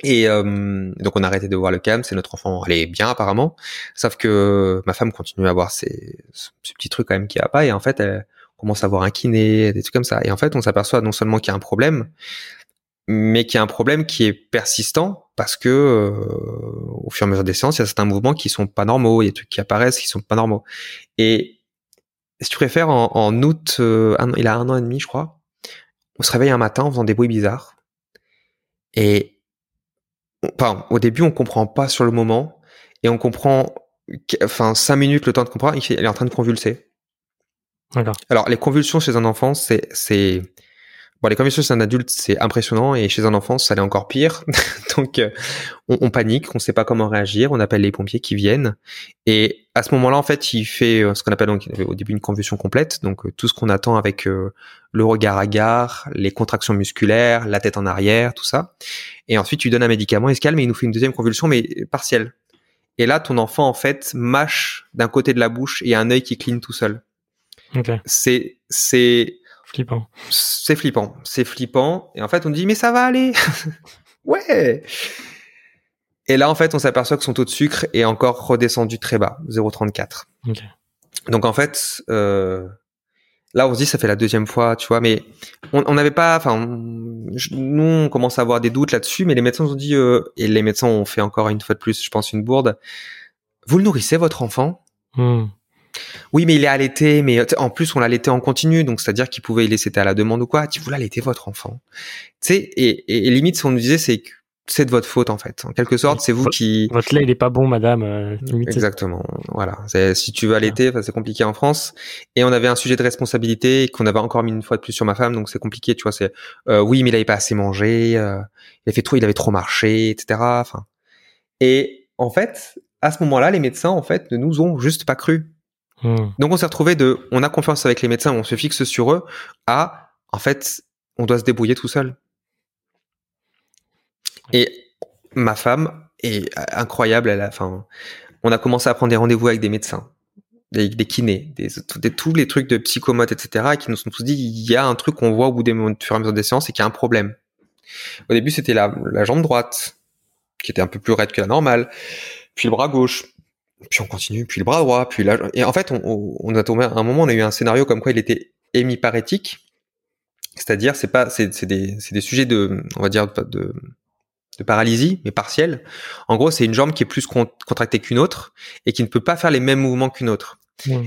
Et euh, donc on a arrêté de voir le cam, c'est notre enfant allait bien apparemment, sauf que ma femme continue à avoir ces, ces petits trucs quand même qui a pas et en fait elle commence à avoir un kiné, des trucs comme ça. Et en fait on s'aperçoit non seulement qu'il y a un problème, mais qu'il y a un problème qui est persistant parce que euh, au fur et à mesure des séances, il y a certains mouvements qui sont pas normaux, il y a des trucs qui apparaissent qui sont pas normaux. Et si tu préfères, en, en août, euh, il a un an et demi, je crois, on se réveille un matin en faisant des bruits bizarres. Et enfin, au début, on comprend pas sur le moment, et on comprend, enfin, cinq minutes le temps de comprendre, il est en train de convulser. Alors, les convulsions chez un enfant, c'est, c'est, Bon, les convulsions chez un adulte, c'est impressionnant, et chez un enfant, ça l'est encore pire. Donc, euh, on, on, panique, on sait pas comment réagir, on appelle les pompiers qui viennent. Et à ce moment-là, en fait, il fait euh, ce qu'on appelle donc, au début une convulsion complète, donc euh, tout ce qu'on attend avec le regard à gare, les contractions musculaires, la tête en arrière, tout ça. Et ensuite, tu donnes un médicament, il se calme, et il nous fait une deuxième convulsion, mais partielle. Et là, ton enfant, en fait, mâche d'un côté de la bouche et un œil qui cligne tout seul. Okay. C'est, c'est, Flippant. C'est flippant. C'est flippant. Et en fait, on dit, mais ça va aller. ouais. Et là, en fait, on s'aperçoit que son taux de sucre est encore redescendu très bas, 0,34. Donc, en fait, euh, là, on se dit, ça fait la deuxième fois, tu vois, mais on n'avait pas, enfin, nous, on commence à avoir des doutes là-dessus, mais les médecins ont dit, euh, et les médecins ont fait encore une fois de plus, je pense, une bourde. Vous le nourrissez, votre enfant? Hmm. Oui, mais il est allaité, mais en plus on l'allaitait en continu, donc c'est-à-dire qu'il pouvait y laisser à la demande ou quoi. Tu vous l'allaitez votre enfant, tu sais. Et, et, limite, ce qu'on nous disait, c'est que c'est de votre faute en fait. En quelque sorte, c'est vous qui. Votre lait, il est pas bon, madame. Euh, Exactement. Voilà. Si tu veux allaiter, c'est compliqué en France. Et on avait un sujet de responsabilité qu'on avait encore mis une fois de plus sur ma femme, donc c'est compliqué. Tu vois, c'est euh, oui, mais il avait pas assez mangé. Euh, il avait fait trop, il avait trop marché, etc. Enfin. Et en fait, à ce moment-là, les médecins en fait ne nous ont juste pas cru. Hmm. Donc on s'est retrouvé de, on a confiance avec les médecins, on se fixe sur eux, à, en fait, on doit se débrouiller tout seul. Et ma femme est incroyable, elle a, enfin, on a commencé à prendre des rendez-vous avec des médecins, des, des kinés, des, tous les trucs de psychomote, etc., qui nous sont tous dit, il y a un truc qu'on voit au bout des fur et à mesure des séances, et qu'il y a un problème. Au début, c'était la, la jambe droite, qui était un peu plus raide que la normale, puis le bras gauche, puis on continue, puis le bras droit, puis là, et en fait, on, on a tombé à un moment, on a eu un scénario comme quoi il était hémiparétique, c'est-à-dire c'est pas, c'est, c'est des, c'est des sujets de, on va dire de, de paralysie, mais partielle. En gros, c'est une jambe qui est plus contractée qu'une autre et qui ne peut pas faire les mêmes mouvements qu'une autre.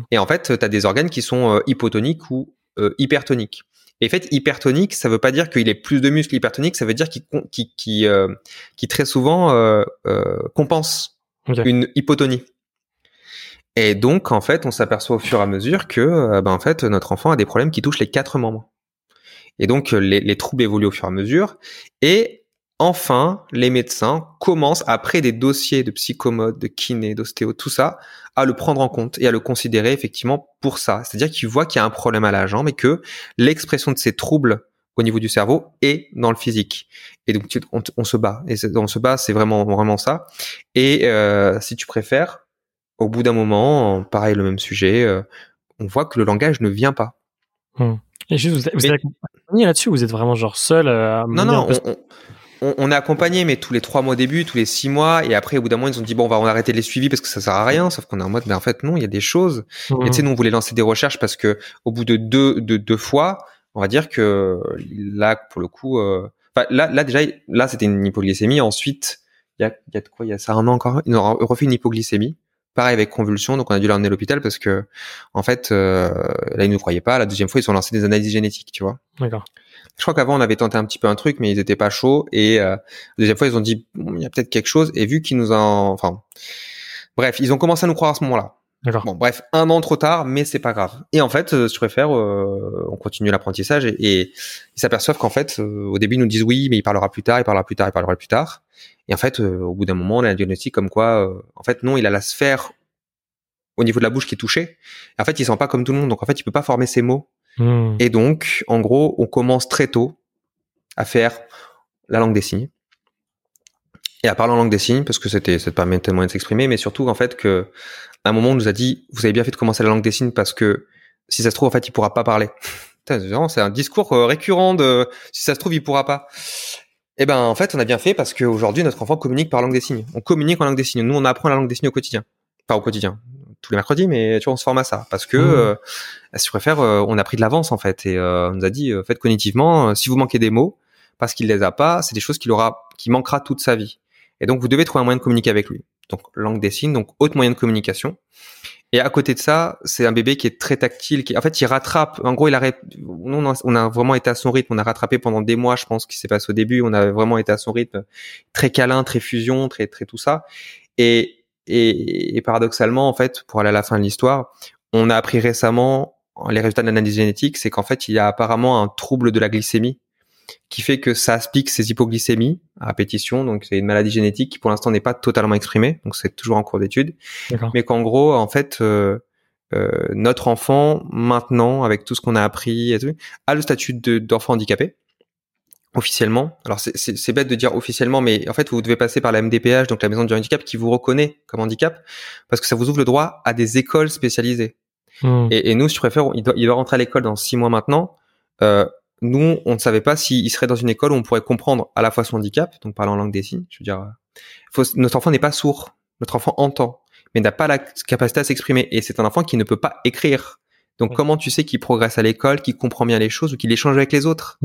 Et en fait, tu as des organes qui sont euh, hypotoniques ou euh, hypertoniques. Et en fait, hypertonique, ça veut pas dire qu'il ait plus de muscles hypertoniques, ça veut dire qu'il qui, qui, euh, qui très souvent euh, euh, compense une hypotonie. Et donc, en fait, on s'aperçoit au fur et à mesure que, ben, en fait, notre enfant a des problèmes qui touchent les quatre membres. Et donc, euh, les, les, troubles évoluent au fur et à mesure. Et enfin, les médecins commencent, après des dossiers de psychomote, de kiné, d'ostéo, tout ça, à le prendre en compte et à le considérer effectivement pour ça. C'est-à-dire qu'ils voient qu'il y a un problème à la jambe et que l'expression de ces troubles au niveau du cerveau est dans le physique. Et donc, on, on se bat. Et on se bat, c'est vraiment, vraiment ça. Et euh, si tu préfères, au bout d'un moment, pareil, le même sujet, euh, on voit que le langage ne vient pas. Hmm. Et juste, vous, êtes accompagné là-dessus Vous êtes vraiment genre seul euh, à Non, non, on, on, est accompagné, mais tous les trois mois au début, tous les six mois, et après, au bout d'un moment, ils ont dit bon, on va arrêter les suivis parce que ça sert à rien. Sauf qu'on est en mode, mais en fait, non, il y a des choses. Et tu sais, nous, on voulait lancer des recherches parce que au bout de deux, de deux fois, on va dire que là, pour le coup, euh, là, là déjà, là, c'était une hypoglycémie. Ensuite, il y a, y a de quoi? Il y a ça un an encore? Ils ont refait une hypoglycémie pareil avec convulsion, donc on a dû l'emmener à l'hôpital parce que en fait euh, là ils nous croyaient pas. La deuxième fois ils ont lancé des analyses génétiques, tu vois. D'accord. Je crois qu'avant on avait tenté un petit peu un truc, mais ils étaient pas chauds. Et euh, la deuxième fois ils ont dit il y a peut-être quelque chose. Et vu qu'ils nous en, enfin, bref, ils ont commencé à nous croire à ce moment-là. Bon, bref, un an trop tard, mais c'est pas grave. Et en fait, euh, si tu préfères, euh, on continue l'apprentissage et, et ils s'aperçoivent qu'en fait, euh, au début, ils nous disent oui, mais il parlera plus tard, il parlera plus tard, il parlera plus tard. Et en fait, euh, au bout d'un moment, on a un diagnostic comme quoi, euh, en fait, non, il a la sphère au niveau de la bouche qui est touchée. Et en fait, il sent pas comme tout le monde, donc en fait, il peut pas former ses mots. Hmm. Et donc, en gros, on commence très tôt à faire la langue des signes. Et à parler en langue des signes, parce que c'était, ça te permet tellement de s'exprimer, mais surtout, en fait, que, à un moment, on nous a dit, vous avez bien fait de commencer la langue des signes parce que, si ça se trouve, en fait, il pourra pas parler. C'est un discours euh, récurrent de, si ça se trouve, il pourra pas. Eh ben, en fait, on a bien fait parce qu'aujourd'hui, notre enfant communique par langue des signes. On communique en langue des signes. Nous, on apprend la langue des signes au quotidien. Pas au quotidien. Tous les mercredis, mais tu vois, on se forme à ça. Parce que, Mmh. euh, si tu préfères, euh, on a pris de l'avance, en fait. Et, euh, on nous a dit, euh, faites cognitivement, si vous manquez des mots, parce qu'il les a pas, c'est des choses qu'il aura, qui manquera toute sa vie. Et donc, vous devez trouver un moyen de communiquer avec lui. Donc, langue des signes, donc, autre moyen de communication. Et à côté de ça, c'est un bébé qui est très tactile, qui, en fait, il rattrape. En gros, il. Nous, on a, on a vraiment été à son rythme. On a rattrapé pendant des mois, je pense, qui s'est passé au début. On a vraiment été à son rythme, très câlin, très fusion, très, très tout ça. Et, et, et paradoxalement, en fait, pour aller à la fin de l'histoire, on a appris récemment les résultats de l'analyse génétique, c'est qu'en fait, il y a apparemment un trouble de la glycémie qui fait que ça explique ces hypoglycémies à répétition. Donc, c'est une maladie génétique qui, pour l'instant, n'est pas totalement exprimée. Donc, c'est toujours en cours d'étude mais qu'en gros, en fait, euh, euh, notre enfant, maintenant, avec tout ce qu'on a appris, et tout, a le statut de- d'enfant handicapé, officiellement. Alors, c'est- bête de dire officiellement, mais en fait, vous devez passer par la MDPH, donc la maison du handicap, qui vous reconnaît comme handicap, parce que ça vous ouvre le droit à des écoles spécialisées. Hmm. Et, et nous, si tu préfères, il doit, il doit rentrer à l'école dans six mois maintenant. Euh, nous, on ne savait pas s'il serait dans une école où on pourrait comprendre à la fois son handicap, donc parler en langue des signes. Je veux dire, euh, faut, notre enfant n'est pas sourd, notre enfant entend, mais n'a pas la capacité à s'exprimer. Et c'est un enfant qui ne peut pas écrire. Donc, comment tu sais qu'il progresse à l'école, qu'il comprend bien les choses ou qu'il échange avec les autres?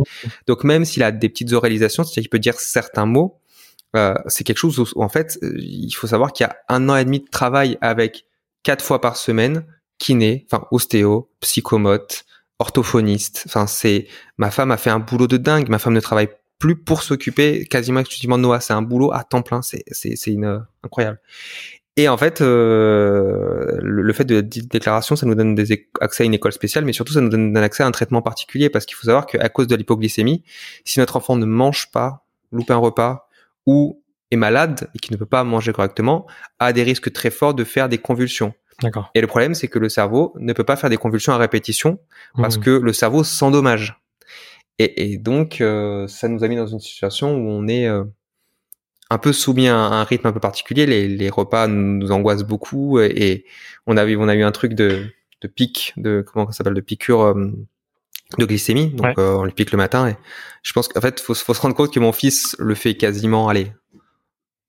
Donc, même s'il a des petites oralisations, c'est-à-dire qu'il peut dire certains mots, euh, c'est quelque chose où, où, en fait, euh, il faut savoir qu'il y a un an et demi de travail avec quatre fois par semaine kiné, enfin ostéo, psychomote, orthophoniste. Enfin, c'est ma femme a fait un boulot de dingue. Ma femme ne travaille plus pour s'occuper quasiment exclusivement de Noah. C'est un boulot à temps plein. C'est c'est c'est une euh, incroyable. Et en fait, euh, le, le fait de dite déclaration, ça nous donne des accès à une école spéciale, mais surtout ça nous donne un accès à un traitement particulier parce qu'il faut savoir qu'à cause de l'hypoglycémie, si notre enfant ne mange pas, loupe un repas ou est malade et qui ne peut pas manger correctement, a des risques très forts de faire des convulsions. Et le problème, c'est que le cerveau ne peut pas faire des convulsions à répétition parce Hmm. que le cerveau s'endommage. Et, et donc, euh, ça nous a mis dans une situation où on est euh, un peu soumis à un, à un rythme un peu particulier. Les, les repas nous angoissent beaucoup et, et on a eu, on a eu un truc de, de pic, de comment ça s'appelle, de piqûre euh, de glycémie. Donc, Ouais. on le pique le matin. Et je pense qu'en fait, faut, faut se rendre compte que mon fils le fait quasiment, allez,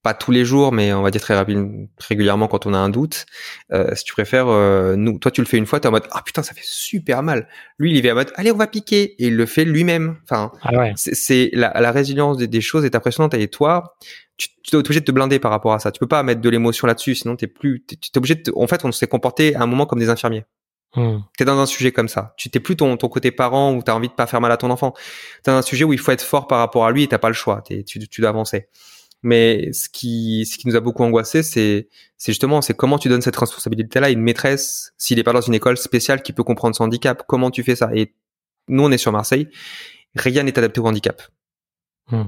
pas tous les jours, mais on va dire très rapidement, régulièrement quand on a un doute. Euh, si tu préfères, euh, nous, toi tu le fais une fois, t'es en mode ah putain ça fait super mal. Lui il y va en mode allez on va piquer et il le fait lui-même. Enfin Ah ouais. c'est- la, la résilience des, des choses est impressionnante et toi tu, tu être obligé de te blinder par rapport à ça. Tu peux pas mettre de l'émotion là-dessus, sinon t'es plus, t'es, t'es obligé de, te- en fait on s'est comporté à un moment comme des infirmiers. Hmm. T'es dans un sujet comme ça. Tu t'es plus ton, ton côté parent où t'as envie de pas faire mal à ton enfant. T'es dans un sujet où il faut être fort par rapport à lui et t'as pas le choix. T'es- tu, tu dois avancer. Mais ce qui, ce qui nous a beaucoup angoissé, c'est, c'est justement, c'est comment tu donnes cette responsabilité-là à une maîtresse s'il est pas dans une école spéciale qui peut comprendre son handicap? Comment tu fais ça? Et nous, on est sur Marseille. Rien n'est adapté au handicap. Hmm.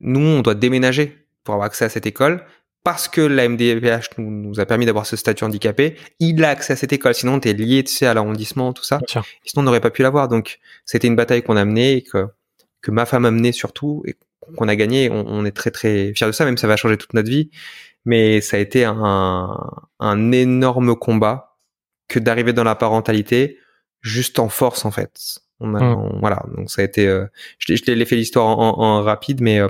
Nous, on doit déménager pour avoir accès à cette école parce que la MDPH nous, nous a permis d'avoir ce statut handicapé. Il a accès à cette école. Sinon, t'es lié, tu sais, à l'arrondissement, tout ça. Sinon, on n'aurait pas pu l'avoir. Donc, c'était une bataille qu'on a menée et que, que ma femme a menée surtout et qu'on a gagné. On, on est très, très fiers de ça, même ça va changer toute notre vie. Mais ça a été un, un énorme combat que d'arriver dans la parentalité juste en force, en fait. On a, Mm. on- voilà. Donc, ça a été, euh, je t'ai- je t'ai fait l'histoire en, en- en rapide, mais, euh,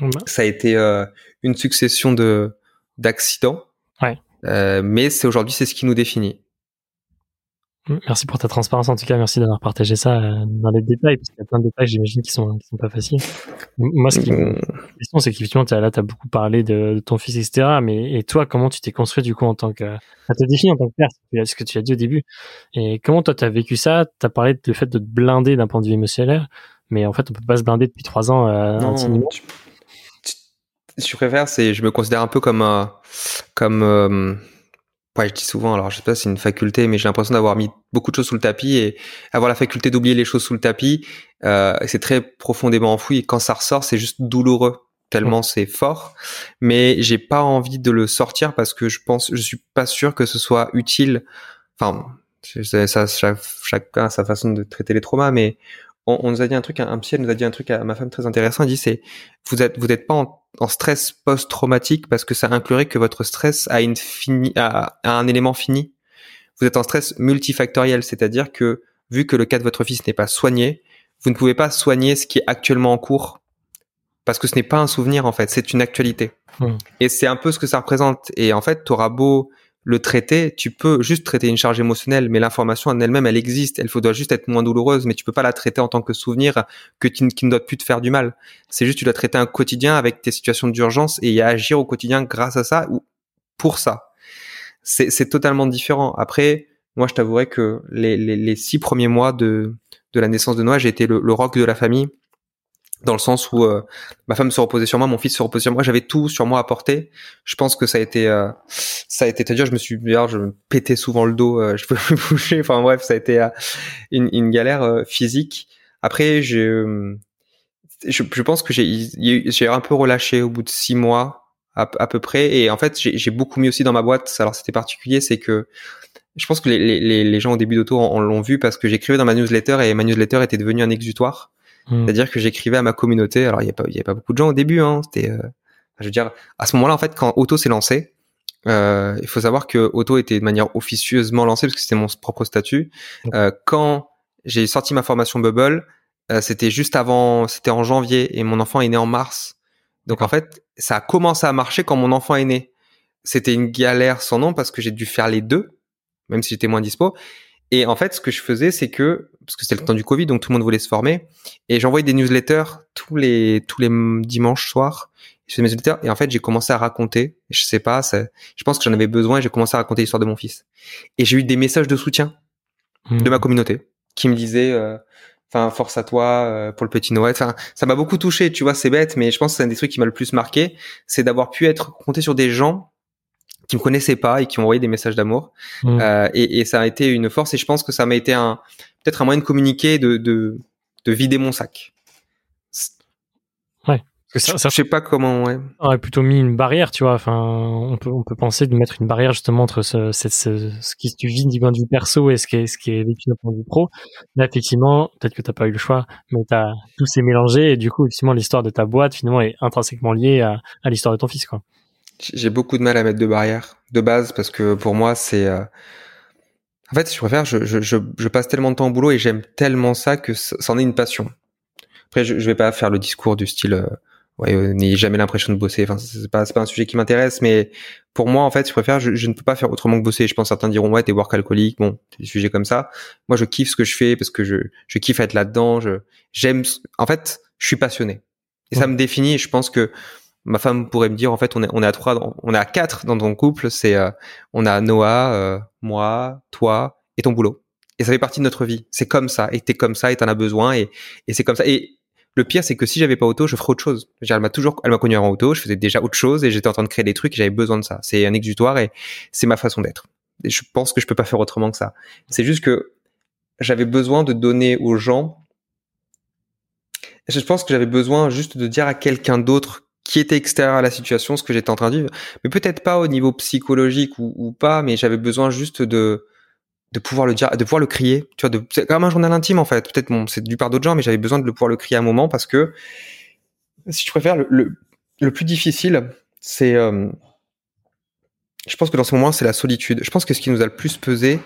Hmm. ça a été euh, une succession de, d'accidents. Ouais. Euh, mais c'est aujourd'hui, c'est ce qui nous définit. Merci pour ta transparence en tout cas, merci d'avoir partagé ça euh, dans les détails, parce qu'il y a plein de détails, j'imagine, qui sont, qui sont pas faciles. Moi, ce qui me mmh. question, c'est qu'effectivement, là, tu as beaucoup parlé de, ton fils, etc. Mais et toi, comment tu t'es construit du coup en tant que... Ça te définit en tant que père, ce que tu as dit au début. Et comment toi, tu as vécu ça? Tu as parlé du fait de te blinder d'un point de vue émotionnel, mais en fait, on peut pas se blinder depuis trois ans euh, non, tu, tu, préfères, c'est, je me considère un peu comme... Euh, comme euh, ouais, je dis souvent, alors je sais pas si c'est une faculté, mais j'ai l'impression d'avoir mis beaucoup de choses sous le tapis et avoir la faculté d'oublier les choses sous le tapis, euh, c'est très profondément enfoui. Et quand ça ressort, c'est juste douloureux tellement c'est fort, mais j'ai pas envie de le sortir parce que je pense, je suis pas sûr que ce soit utile. Enfin, ça, chacun a sa façon de traiter les traumas, mais on, nous a dit un truc, un, un psy nous a dit un truc à ma femme très intéressant. Il dit c'est vous êtes vous n'êtes pas en, stress post-traumatique parce que ça inclurait que votre stress a une fini a, un élément fini. Vous êtes en stress multifactoriel, c'est-à-dire que vu que le cas de votre fils n'est pas soigné, vous ne pouvez pas soigner ce qui est actuellement en cours parce que ce n'est pas un souvenir en fait, c'est une actualité. Hmm. Et c'est un peu ce que ça représente. Et en fait, tu auras beau le traiter, tu peux juste traiter une charge émotionnelle, mais l'information en elle-même, elle existe. Elle doit juste être moins douloureuse, mais tu peux pas la traiter en tant que souvenir que qui ne doit plus te faire du mal. C'est juste tu dois traiter un quotidien avec tes situations d'urgence et agir au quotidien grâce à ça ou pour ça. C'est totalement différent. Après, moi, je t'avouerai que les, les, six premiers mois de, de la naissance de Noah, j'ai été le, le rock de la famille dans le sens où euh, ma femme se reposait sur moi, mon fils se reposait sur moi, j'avais tout sur moi à porter. Je pense que ça a été, euh, ça a été, à dire, je me suis, je me pétais souvent le dos, euh, je pouvais plus bouger. Enfin bref, ça a été une, une, galère physique. Après, je, je, pense que j'ai, j'ai un peu relâché au bout de six mois à, peu près, et en fait, j'ai beaucoup mis aussi dans ma boîte. Alors c'était particulier, c'est que je pense que les, les, les gens au début d'auto l'ont vu parce que j'écrivais dans ma newsletter et ma newsletter était devenue un exutoire. Hmm. C'est-à-dire que j'écrivais à ma communauté. Alors il y a pas, il y a pas beaucoup de gens au début. Hein, C'était, euh, je veux dire, à ce moment-là, en fait, quand Auto s'est lancé, euh, il faut savoir que Auto était de manière officieusement lancé parce que c'était mon propre statut. Euh, quand j'ai sorti ma formation Bubble, c'était juste avant, c'était en janvier et mon enfant est né en mars. Donc en fait, ça a commencé à marcher quand mon enfant est né. C'était une galère sans nom parce que j'ai dû faire les deux, même si j'étais moins dispo. Et en fait, ce que je faisais, c'est que parce que c'était le temps du Covid, donc tout le monde voulait se former, et j'envoyais des newsletters tous les tous les dimanches soirs. Je faisais mes newsletters et en fait, j'ai commencé à raconter. Je sais pas, je pense que j'en avais besoin. J'ai commencé à raconter l'histoire de mon fils, et j'ai eu des messages de soutien de ma mmh. communauté qui me disaient. Euh, enfin force à toi euh, pour le petit Noël enfin ça m'a beaucoup touché tu vois c'est bête mais je pense que c'est un des trucs qui m'a le plus marqué c'est d'avoir pu être compté sur des gens qui me connaissaient pas et qui ont envoyé des messages d'amour. Mmh. Euh, et, et, ça a été une force et je pense que ça m'a été un peut-être un moyen de communiquer, de, de, de vider mon sac. Ouais. Ça, ça, je sais pas comment. Ouais. On aurait plutôt mis une barrière, tu vois. Enfin, on peut on peut penser de mettre une barrière justement entre ce, ce, ce, ce qui tu vis du point de vue perso et ce qui est ce qui est vécu du point de vue pro. Là, effectivement, peut-être que t'as pas eu le choix, mais t'as tout s'est mélangé et du coup, effectivement, l'histoire de ta boîte finalement est intrinsèquement liée à, à l'histoire de ton fils, quoi. J'ai beaucoup de mal à mettre de barrières de base parce que pour moi c'est euh... en fait je préfère je, je, je, passe tellement de temps au boulot et j'aime tellement ça que c'en est une passion. Après je, je vais pas faire le discours du style euh, ouais euh, n'ayez jamais l'impression de bosser. Enfin c'est pas c'est pas un sujet qui m'intéresse mais pour moi en fait je préfère je, je, ne peux pas faire autrement que bosser. Je pense certains diront ouais t'es work alcoolique bon des sujets comme ça. Moi je kiffe ce que je fais parce que je je kiffe être là dedans je j'aime en fait je suis passionné. Et ça me définit et je pense que ma femme pourrait me dire en fait on est on est à trois on est à quatre dans ton couple c'est euh, on a Noah euh, moi toi et ton boulot. Et ça fait partie de notre vie. C'est comme ça. Et t'es comme ça et t'en as besoin et et c'est comme ça. Et le pire c'est que si j'avais pas auto je ferais autre chose. Elle m'a toujours elle m'a connu en auto je faisais déjà autre chose et j'étais en train de créer des trucs et j'avais besoin de ça. C'est un exutoire et c'est ma façon d'être. Et je pense que je peux pas faire autrement que ça. C'est juste que j'avais besoin de donner aux gens je pense que j'avais besoin juste de dire à quelqu'un d'autre qui était extérieur à la situation, ce que j'étais en train de vivre, mais peut-être pas au niveau psychologique ou, pas, mais j'avais besoin juste de de pouvoir le dire, de pouvoir le crier, tu vois, de, c'est comme un journal intime en fait. Peut-être bon, c'est du par d'autres gens, mais j'avais besoin de le pouvoir le crier à un moment parce que, si tu préfères, le, le, plus difficile, c'est, euh, je pense que dans ce moment, c'est la solitude. Je pense que ce qui nous a le plus pesé,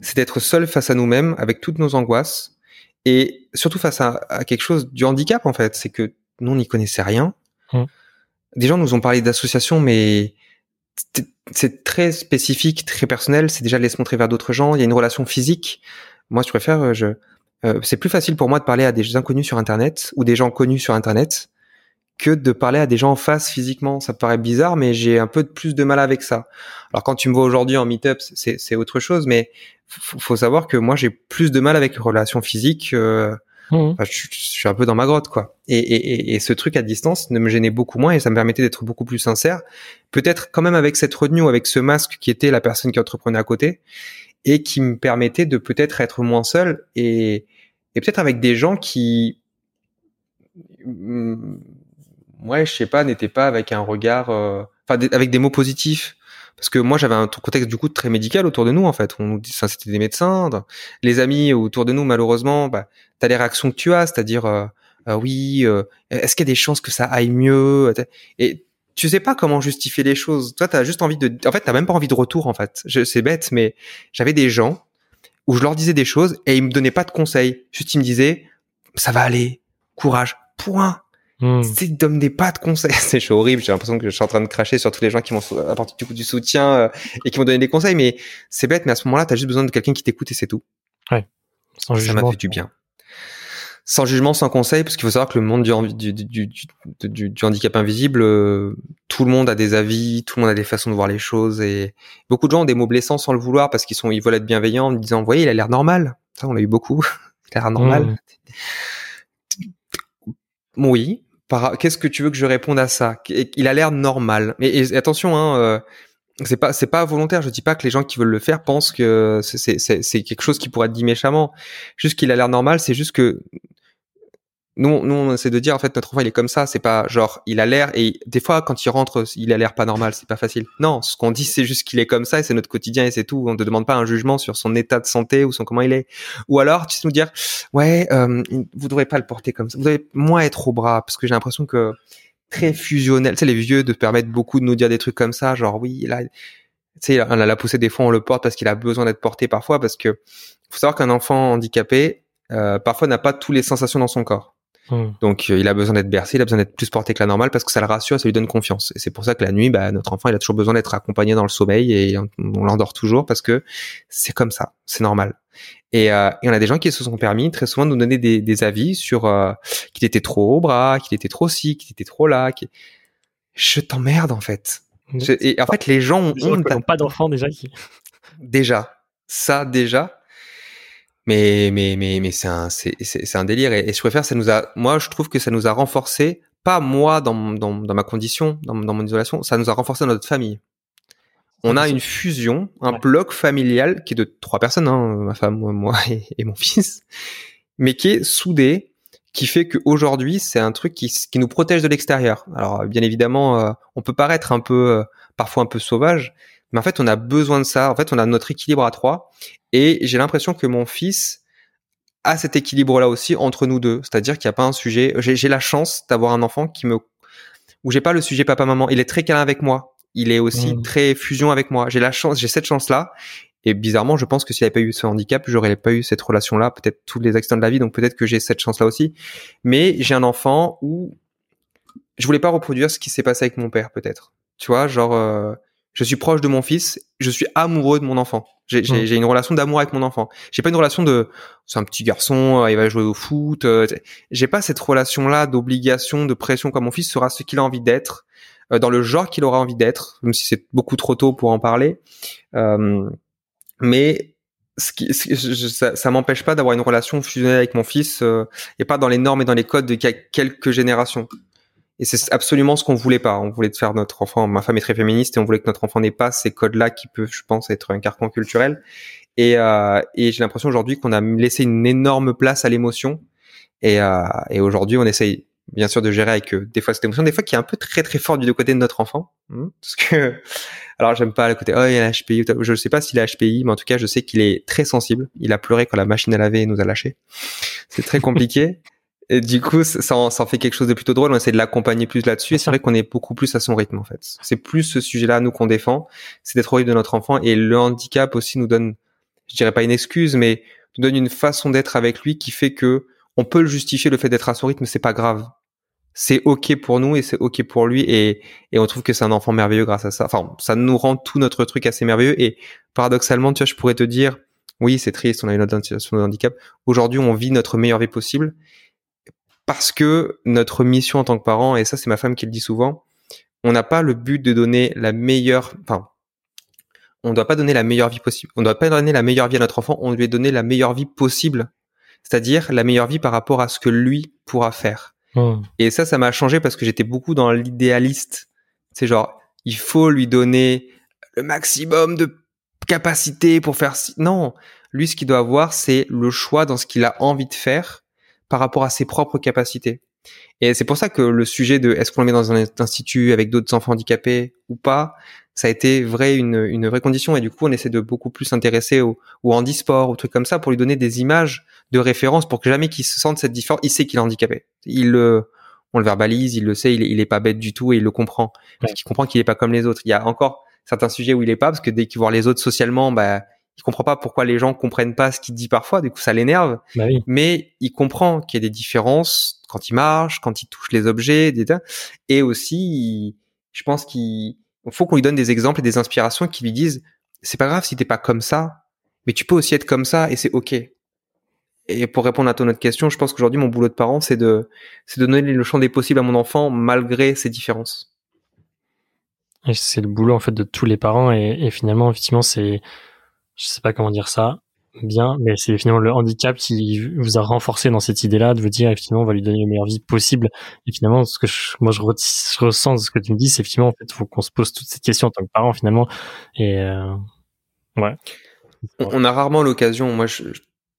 c'est d'être seul face à nous-mêmes avec toutes nos angoisses et surtout face à, à quelque chose du handicap en fait. C'est que nous, on n'y connaissait rien. Mmh des gens nous ont parlé d'associations, mais c'est très spécifique, très personnel. C'est déjà de laisser montrer vers d'autres gens. Il y a une relation physique. Moi, je préfère, euh, je, euh, c'est plus facile pour moi de parler à des inconnus sur Internet ou des gens connus sur Internet que de parler à des gens en face physiquement. Ça paraît bizarre, mais j'ai un peu plus de mal avec ça. Alors quand tu me vois aujourd'hui en meet-up, c'est autre chose, mais faut savoir que moi j'ai plus de mal avec les relations physiques. Euh, mmh. je, suis un peu dans ma grotte, quoi. Et, et, et, ce truc à distance ne me gênait beaucoup moins et ça me permettait d'être beaucoup plus sincère. Peut-être quand même avec cette retenue, avec ce masque qui était la personne qui entreprenait à côté et qui me permettait de peut-être être moins seul et, et peut-être avec des gens qui ouais, je sais pas, n'était pas avec un regard, euh, enfin, avec des mots positifs. Parce que moi, j'avais un contexte du coup très médical autour de nous, en fait. On nous dit, ça, c'était des médecins. Les amis autour de nous, malheureusement, bah, t'as les réactions que tu as, c'est-à-dire, euh, euh, oui, est-ce qu'il y a des chances que ça aille mieux Et tu sais pas comment justifier les choses. Toi, t'as juste envie de, en fait, t'as même pas envie de retour, en fait. C'est bête, mais j'avais des gens où je leur disais des choses et ils me donnaient pas de conseils. Juste, ils me disaient, ça va aller, courage, point. Hmm. C'est donne des pas de conseils. C'est horrible. J'ai l'impression que je suis en train de cracher sur tous les gens qui m'ont apporté du coup du soutien euh, et qui m'ont donné des conseils. Mais c'est bête. Mais à ce moment-là, t'as juste besoin de quelqu'un qui t'écoute et c'est tout. Ouais. Sans ça m'a fait du bien. Sans jugement, sans conseil, parce qu'il faut savoir que le monde du, du, du, du handicap invisible, euh, tout le monde a des avis, tout le monde a des façons de voir les choses et beaucoup de gens ont des mots blessants sans le vouloir parce qu'ils sont, ils veulent être bienveillants en disant, vous voyez, il a l'air normal. Ça, on l'a eu beaucoup. il a l'air normal. Hmm. Oui. Qu'est-ce que tu veux que je réponde à ça? Il a l'air normal. Mais attention, hein, euh, c'est pas c'est pas volontaire. Je dis pas que les gens qui veulent le faire pensent que c'est c'est quelque chose qui pourrait être dit méchamment. Juste qu'il a l'air normal. C'est juste que nous, nous, on essaie de dire en fait notre enfant il est comme ça, c'est pas genre il a l'air et des fois quand il rentre il a l'air pas normal, c'est pas facile. Non, ce qu'on dit c'est juste qu'il est comme ça et c'est notre quotidien et c'est tout. On ne demande pas un jugement sur son état de santé ou son comment il est. Ou alors tu sais nous dire ouais euh, vous devrez pas le porter comme ça, vous devez moins être au bras parce que j'ai l'impression que très fusionnel, tu sais les vieux de permettre beaucoup de nous dire des trucs comme ça, genre oui là tu sais on a la poussée des fois on le porte parce qu'il a besoin d'être porté parfois parce que faut savoir qu'un enfant handicapé euh, parfois n'a pas toutes les sensations dans son corps. Hmm. Donc euh, il a besoin d'être bercé, il a besoin d'être plus porté que la normale parce que ça le rassure, ça lui donne confiance. Et c'est pour ça que la nuit, bah, notre enfant, il a toujours besoin d'être accompagné dans le sommeil et on, l'endort toujours parce que c'est comme ça, c'est normal. Et, euh, et, on a des gens qui se sont permis très souvent de nous donner des, des avis sur euh, qu'il était trop au bras, qu'il était trop ci, qu'il était trop là. Je t'emmerde en fait. et en fait, les gens ont, ont pas d'enfants déjà qui. Déjà, ça déjà mais mais mais mais c'est un c'est c'est un délire. Et, je préfère ça nous a moi je trouve que ça nous a renforcé pas moi dans dans, dans ma condition dans, dans mon isolation ça nous a renforcé dans notre famille. On a une fusion un bloc familial qui est de trois personnes hein, ma femme moi, et, mon fils mais qui est soudé qui fait qu'aujourd'hui c'est un truc qui qui nous protège de l'extérieur. Alors bien évidemment euh, on peut paraître un peu euh, parfois un peu sauvage mais en fait, on a besoin de ça. En fait, on a notre équilibre à trois. Et j'ai l'impression que mon fils a cet équilibre-là aussi entre nous deux. C'est-à-dire qu'il n'y a pas un sujet. J'ai la chance d'avoir un enfant qui me où j'ai pas le sujet papa-maman. Il est très câlin avec moi. Il est aussi mmh. très fusion avec moi. J'ai la chance, j'ai cette chance-là. Et bizarrement, je pense que s'il n'y avait pas eu ce handicap, j'aurais pas eu cette relation-là. Peut-être tous les accidents de la vie, donc peut-être que j'ai cette chance-là aussi. Mais j'ai un enfant où je voulais pas reproduire ce qui s'est passé avec mon père, peut-être. Tu vois, genre, euh, je suis proche de mon fils, je suis amoureux de mon enfant. J'ai mmh. une relation d'amour avec mon enfant. J'ai pas une relation de c'est un petit garçon, euh, il va jouer au foot. Euh, j'ai pas cette relation là d'obligation, de pression comme mon fils sera ce qu'il a envie d'être euh, dans le genre qu'il aura envie d'être, même si c'est beaucoup trop tôt pour en parler. mais ce qui, ça, ça m'empêche pas d'avoir une relation fusionnelle avec mon fils et pas dans les normes et dans les codes de quelques générations. Et c'est absolument ce qu'on voulait pas. On voulait faire notre enfant. Ma femme est très féministe et on voulait que notre enfant n'ait pas ces codes-là qui peuvent, je pense, être un carcan culturel. Et, euh, et j'ai l'impression aujourd'hui qu'on a laissé une énorme place à l'émotion. Et, euh, et aujourd'hui, on essaye bien sûr de gérer avec euh, des fois cette émotion, des fois qui est un peu très très forte du côté de notre enfant. Hmm, parce que, alors j'aime pas le côté oh il a HPI. Je ne sais pas s'il a HPI, mais en tout cas je sais qu'il est très sensible. Il a pleuré quand la machine à laver nous a lâché. C'est très compliqué. Et du coup, ça en, fait quelque chose de plutôt drôle. On essaie de l'accompagner plus là-dessus. Et c'est vrai qu'on est beaucoup plus à son rythme, en fait. C'est plus ce sujet-là, nous, qu'on défend. C'est d'être au rythme de notre enfant. Et le handicap aussi nous donne, je dirais pas une excuse, mais nous donne une façon d'être avec lui qui fait que on peut le justifier le fait d'être à son rythme, c'est pas grave. c'est ok pour nous et c'est ok pour lui et, et on trouve que c'est un enfant merveilleux grâce à ça. Enfin, ça nous rend tout notre truc assez merveilleux et paradoxalement, tu vois, je pourrais te dire, oui, c'est triste, on a une autre situation de handicap. Aujourd'hui, on vit notre meilleure vie possible parce que notre mission en tant que parent, et ça c'est ma femme qui le dit souvent, on n'a pas le but de donner la meilleure, enfin, on ne doit pas donner la meilleure vie possible. On ne doit pas donner la meilleure vie à notre enfant, on lui donner la meilleure vie possible. C'est-à-dire la meilleure vie par rapport à ce que lui pourra faire. Hmm. Et ça, ça m'a changé parce que j'étais beaucoup dans l'idéaliste. C'est genre, il faut lui donner le maximum de capacité pour faire. Non, lui, ce qu'il doit avoir, c'est le choix dans ce qu'il a envie de faire par rapport à ses propres capacités. Et c'est pour ça que le sujet de est-ce qu'on le met dans un institut avec d'autres enfants handicapés ou pas, ça a été vrai une, une vraie condition. Et du coup, on essaie de beaucoup plus s'intéresser au, au handisport, ou trucs comme ça, pour lui donner des images de référence pour que jamais qu'il se sente cette différence. Il sait qu'il est handicapé. Il le, on le verbalise, il le sait, il, il est pas bête du tout et il le comprend. Parce qu'il comprend qu'il est pas comme les autres. Il y a encore certains sujets où il est pas, parce que dès qu'il voit les autres socialement, bah, il comprend pas pourquoi les gens comprennent pas ce qu'il dit parfois, du coup ça l'énerve. Bah oui. Mais il comprend qu'il y a des différences quand il marche, quand il touche les objets, et aussi, je pense qu'il faut qu'on lui donne des exemples et des inspirations qui lui disent c'est pas grave si t'es pas comme ça, mais tu peux aussi être comme ça et c'est ok. Et pour répondre à ton autre question, je pense qu'aujourd'hui mon boulot de parent c'est de c'est de donner le champ des possibles à mon enfant malgré ses différences. C'est le boulot en fait de tous les parents et, et finalement effectivement c'est je sais pas comment dire ça bien, mais c'est finalement le handicap qui vous a renforcé dans cette idée-là de vous dire effectivement on va lui donner la meilleure vie possible. Et finalement, ce que je, moi je, ressens de ce que tu me dis, c'est effectivement en fait faut qu'on se pose toutes ces questions en tant que parent finalement. Et euh, ouais. On a rarement l'occasion. Moi, je,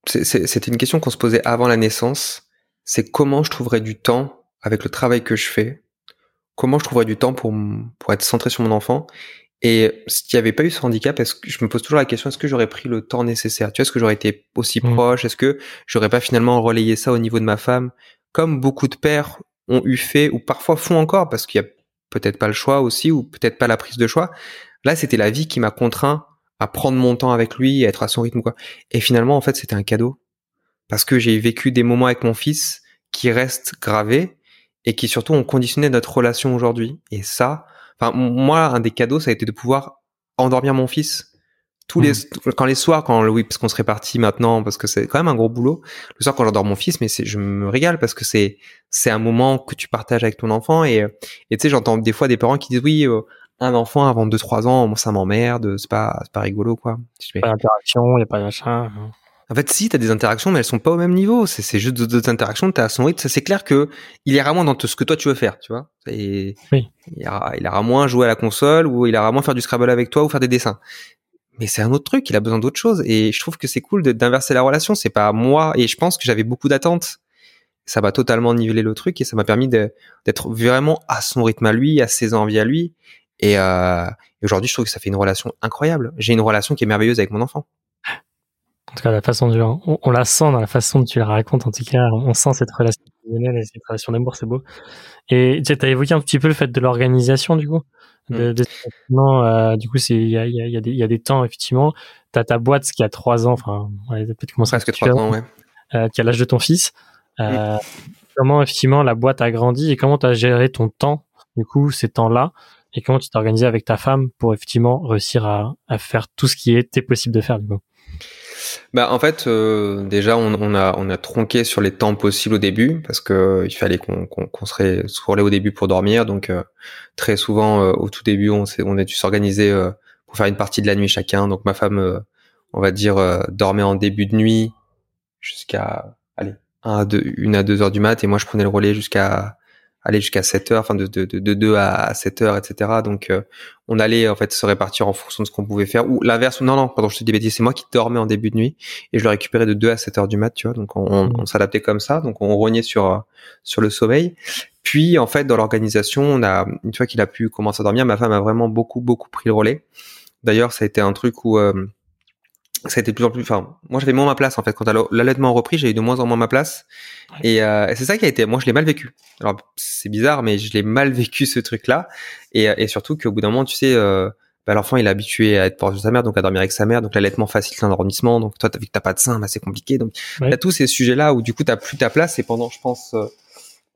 c'était une question qu'on se posait avant la naissance. C'est comment je trouverais du temps avec le travail que je fais? Comment je trouverais du temps pour pour être centré sur mon enfant? Et s'il n'y avait pas eu ce handicap, est-ce que je me pose toujours la question est-ce que j'aurais pris le temps nécessaire? Tu vois, est-ce que j'aurais été aussi mmh. proche? Est-ce que j'aurais pas finalement relayé ça au niveau de ma femme, comme beaucoup de pères ont eu fait ou parfois font encore parce qu'il y a peut-être pas le choix aussi ou peut-être pas la prise de choix. Là, c'était la vie qui m'a contraint à prendre mon temps avec lui, à être à son rythme quoi. Et finalement, en fait, c'était un cadeau parce que j'ai vécu des moments avec mon fils qui restent gravés et qui surtout ont conditionné notre relation aujourd'hui. Et ça, Enfin, moi, un des cadeaux, ça a été de pouvoir endormir mon fils tous les mmh. quand les soirs quand oui parce qu'on se répartit maintenant parce que c'est quand même un gros boulot le soir quand j'endors mon fils mais c'est je me régale parce que c'est c'est un moment que tu partages avec ton enfant et et tu sais j'entends des fois des parents qui disent oui euh, un enfant avant 2 3 ans ça m'emmerde c'est pas c'est pas rigolo quoi pas d'interaction il y a pas d'achat hein. En fait, si, tu as des interactions, mais elles sont pas au même niveau. C'est juste d'autres interactions, tu à son rythme. C'est clair que il ira moins dans ce que toi tu veux faire, tu vois. Et oui. il, ira, il ira moins jouer à la console ou il ira moins faire du Scrabble avec toi ou faire des dessins. Mais c'est un autre truc, il a besoin d'autre chose. Et je trouve que c'est cool d'inverser la relation. C'est pas moi. Et je pense que j'avais beaucoup d'attentes. Ça m'a totalement nivelé le truc et ça m'a permis d'être vraiment à son rythme à lui, à ses envies à lui. Et, euh, et aujourd'hui, je trouve que ça fait une relation incroyable. J'ai une relation qui est merveilleuse avec mon enfant. En tout cas, la façon dont on, la sent dans la façon dont tu la racontes. En tout cas, on sent cette relation et cette relation d'amour, c'est beau. Et tu as évoqué un petit peu le fait de l'organisation, du coup. De, mm. euh, du coup, c'est il y a, y, a des, y a des temps effectivement. T'as ta boîte qui a trois ans, enfin, ouais, peut-être commencer presque trois ans, ouais. Euh, qui a l'âge de ton fils. Euh, mm. Comment effectivement la boîte a grandi et comment tu as géré ton temps, du coup, ces temps-là, et comment tu t'es organisé avec ta femme pour effectivement réussir à, à faire tout ce qui était possible de faire, du coup? Bah en fait euh, déjà on, on, a on a tronqué sur les temps possibles au début parce que euh, il fallait qu'on qu'on qu'on serait sur au début pour dormir. Donc euh, très souvent au tout début on s'est on a dû s'organiser pour faire une partie de la nuit chacun. Donc ma femme on va dire dormait en début de nuit jusqu'à allez un à deux, une à deux heures du mat et moi je prenais le relais jusqu'à aller jusqu'à 7 heures, enfin de, de, de, 2 à 7 heures, etc. Donc euh, on allait en fait se répartir en fonction de ce qu'on pouvait faire. Ou l'inverse, non, non, pardon, je te dis bêtise, c'est moi qui dormais en début de nuit et je le récupérais de 2 à 7 heures du mat, tu vois. Donc on, on, s'adaptait comme ça, donc on rognait sur sur le sommeil. Puis en fait dans l'organisation, on a une fois qu'il a pu commencer à dormir, ma femme a vraiment beaucoup beaucoup pris le relais. D'ailleurs, ça a été un truc où euh, ça a été de plus en plus. Enfin, moi j'avais moins ma place en fait. Quand l'allaitement a repris, j'ai eu de moins en moins ma place. Et, euh, c'est ça qui a été. Moi, je l'ai mal vécu. Alors c'est bizarre, mais je l'ai mal vécu ce truc-là. Et, et surtout qu'au bout d'un moment, tu sais, euh, bah, l'enfant il est habitué à être proche de sa mère, donc à dormir avec sa mère. Donc l'allaitement facilite l'endormissement. Donc toi, vu que t'as pas de sein, bah, c'est compliqué. Donc t'as tous ces sujets-là où du coup t'as plus ta place. Et pendant, je pense, euh,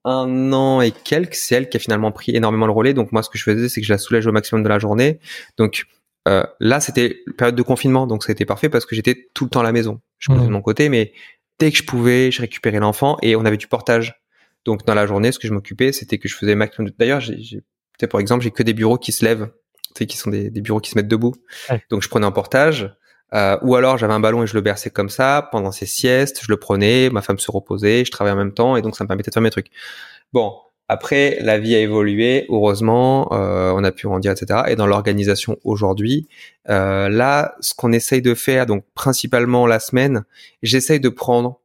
un an et quelques, c'est elle qui a finalement pris énormément le relais. Donc moi, ce que je faisais, c'est que je la soulage au maximum de la journée. Donc euh, là, c'était période de confinement, donc ça a été parfait parce que j'étais tout le temps à la maison. Je faisais de mon côté, mais dès que je pouvais, je récupérais l'enfant et on avait du portage. Donc dans la journée, ce que je m'occupais, c'était que je faisais maximum. D'ailleurs, j'ai, par exemple, j'ai que des bureaux qui se lèvent, tu sais, qui sont des, bureaux qui se mettent debout. Donc je prenais un portage. Euh, ou alors j'avais un ballon et je le berçais comme ça pendant ses siestes, je le prenais, ma femme se reposait, je travaillais en même temps et donc ça me permettait de faire mes trucs. Bon, après, la vie a évolué, heureusement, euh, on a pu grandir, etc. Et dans l'organisation aujourd'hui, euh, là, ce qu'on essaye de faire, donc principalement la semaine, j'essaye de prendre